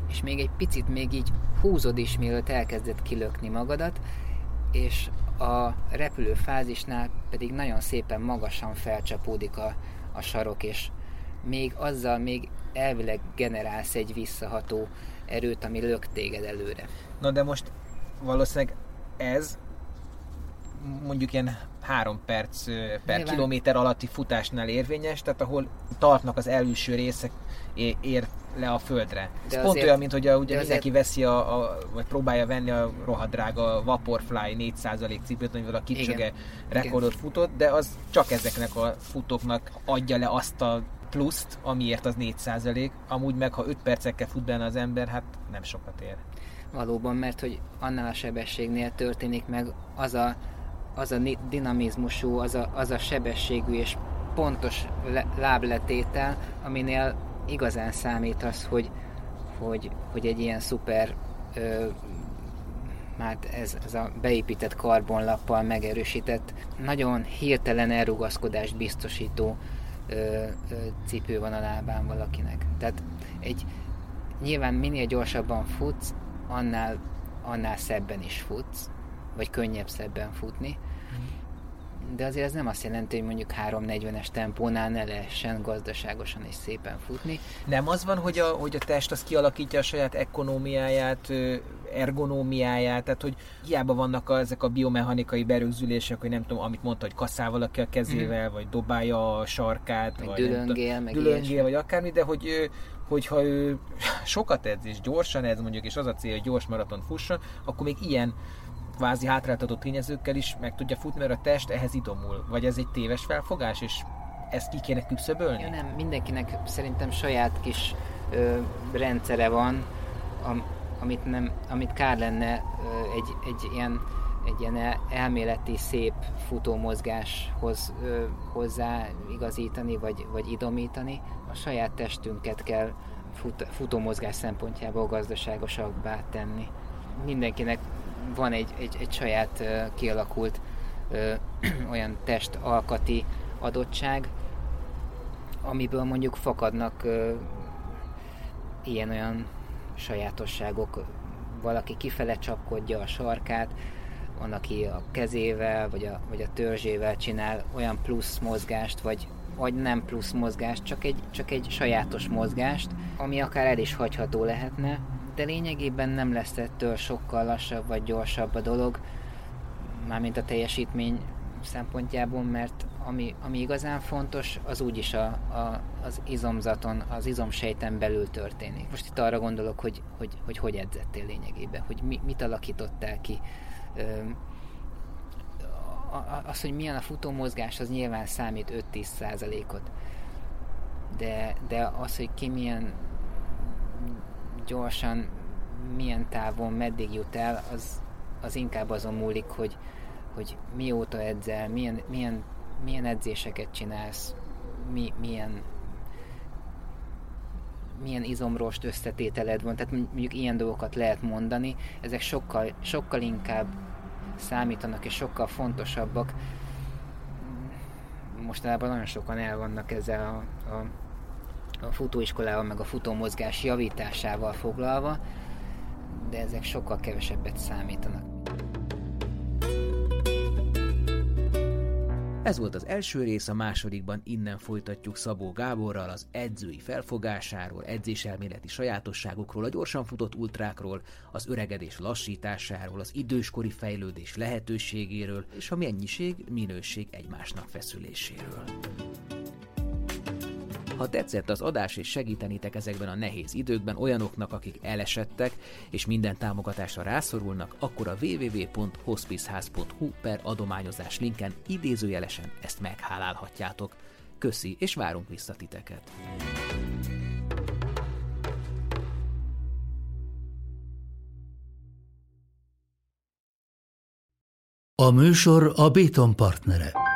és még egy picit még így húzod is, mielőtt elkezded kilökni magadat, és a repülő fázisnál pedig nagyon szépen magasan felcsapódik a, a sarok, és még azzal még elvileg generálsz egy visszaható erőt, ami lök téged előre. Na de most valószínűleg ez mondjuk ilyen három perc per Nyilván. kilométer alatti futásnál érvényes, tehát ahol tartnak az előső részek, ér le a földre. De Ez pont olyan, mint hogy a, ugye mindenki azért... veszi, a, a, vagy próbálja venni a rohadrága Vaporfly 4% cipőt, amivel a Kipcsöge rekordot Igen. futott, de az csak ezeknek a futóknak adja le azt a pluszt, amiért az 4%. Amúgy meg, ha 5 percekkel fut benne az ember, hát nem sokat ér. Valóban, mert hogy annál a sebességnél történik meg az a, az a dinamizmusú, az a, az a sebességű és pontos lábletétel, aminél igazán számít az, hogy, hogy, hogy egy ilyen szuper ö, hát ez, ez a beépített karbonlappal megerősített, nagyon hirtelen elrugaszkodást biztosító ö, ö, cipő van a lábán valakinek. Tehát egy nyilván minél gyorsabban futsz, annál, annál szebben is futsz, vagy könnyebb szebben futni, de azért ez nem azt jelenti, hogy mondjuk 3.40-es tempónál ne lehessen gazdaságosan és szépen futni. Nem az van, hogy a, hogy a test az kialakítja a saját ekonómiáját, ergonómiáját, tehát hogy hiába vannak a, ezek a biomechanikai berögzülések, hogy nem tudom, amit mondta, hogy kaszál valaki a kezével, mm. vagy dobálja a sarkát, vagy, vagy dülöngél, meg dülöngél, vagy akármi, de hogy hogyha ő sokat edz és gyorsan edz mondjuk, és az a cél, hogy gyors maraton fusson, akkor még ilyen kvázi hátráltató tényezőkkel is meg tudja futni, mert a test ehhez idomul. Vagy ez egy téves felfogás, és ezt ki kéne küszöbölni? Ja, nem, mindenkinek szerintem saját kis ö, rendszere van, am, amit, nem, amit kár lenne ö, egy, egy ilyen egy ilyen elméleti, szép futómozgáshoz ö, hozzá igazítani, vagy, vagy idomítani. A saját testünket kell fut, futómozgás szempontjából gazdaságosabbá tenni. Mindenkinek van egy, egy, egy saját kialakult [clears throat] olyan testalkati adottság, amiből mondjuk fakadnak ilyen-olyan sajátosságok. Valaki kifele csapkodja a sarkát, van, aki a kezével vagy a, vagy a törzsével csinál olyan plusz mozgást, vagy, vagy nem plusz mozgást, csak egy, csak egy sajátos mozgást, ami akár el is hagyható lehetne, de lényegében nem lesz ettől sokkal lassabb vagy gyorsabb a dolog, mármint a teljesítmény szempontjából, mert ami, ami igazán fontos, az úgyis a, a, az izomzaton, az izomsejten belül történik. Most itt arra gondolok, hogy hogy, hogy, hogy edzettél lényegében, hogy mi, mit alakítottál ki. Ö, az, hogy milyen a futómozgás, az nyilván számít 5-10 százalékot. De, de az, hogy ki milyen gyorsan, milyen távon, meddig jut el, az, az inkább azon múlik, hogy, hogy mióta edzel, milyen, milyen, milyen edzéseket csinálsz, mi, milyen milyen izomrost összetételed van, tehát mondjuk ilyen dolgokat lehet mondani, ezek sokkal, sokkal inkább számítanak és sokkal fontosabbak. Mostanában nagyon sokan el vannak ezzel a, a a futóiskolával, meg a futómozgás javításával foglalva, de ezek sokkal kevesebbet számítanak. Ez volt az első rész, a másodikban innen folytatjuk Szabó Gáborral az edzői felfogásáról, edzéselméleti sajátosságokról, a gyorsan futott ultrákról, az öregedés lassításáról, az időskori fejlődés lehetőségéről és a mennyiség, minőség egymásnak feszüléséről. Ha tetszett az adás és segítenitek ezekben a nehéz időkben olyanoknak, akik elesettek és minden támogatásra rászorulnak, akkor a www.hospiceház.hu per adományozás linken idézőjelesen ezt meghálálhatjátok. Köszi, és várunk vissza titeket! A műsor a Béton partnere.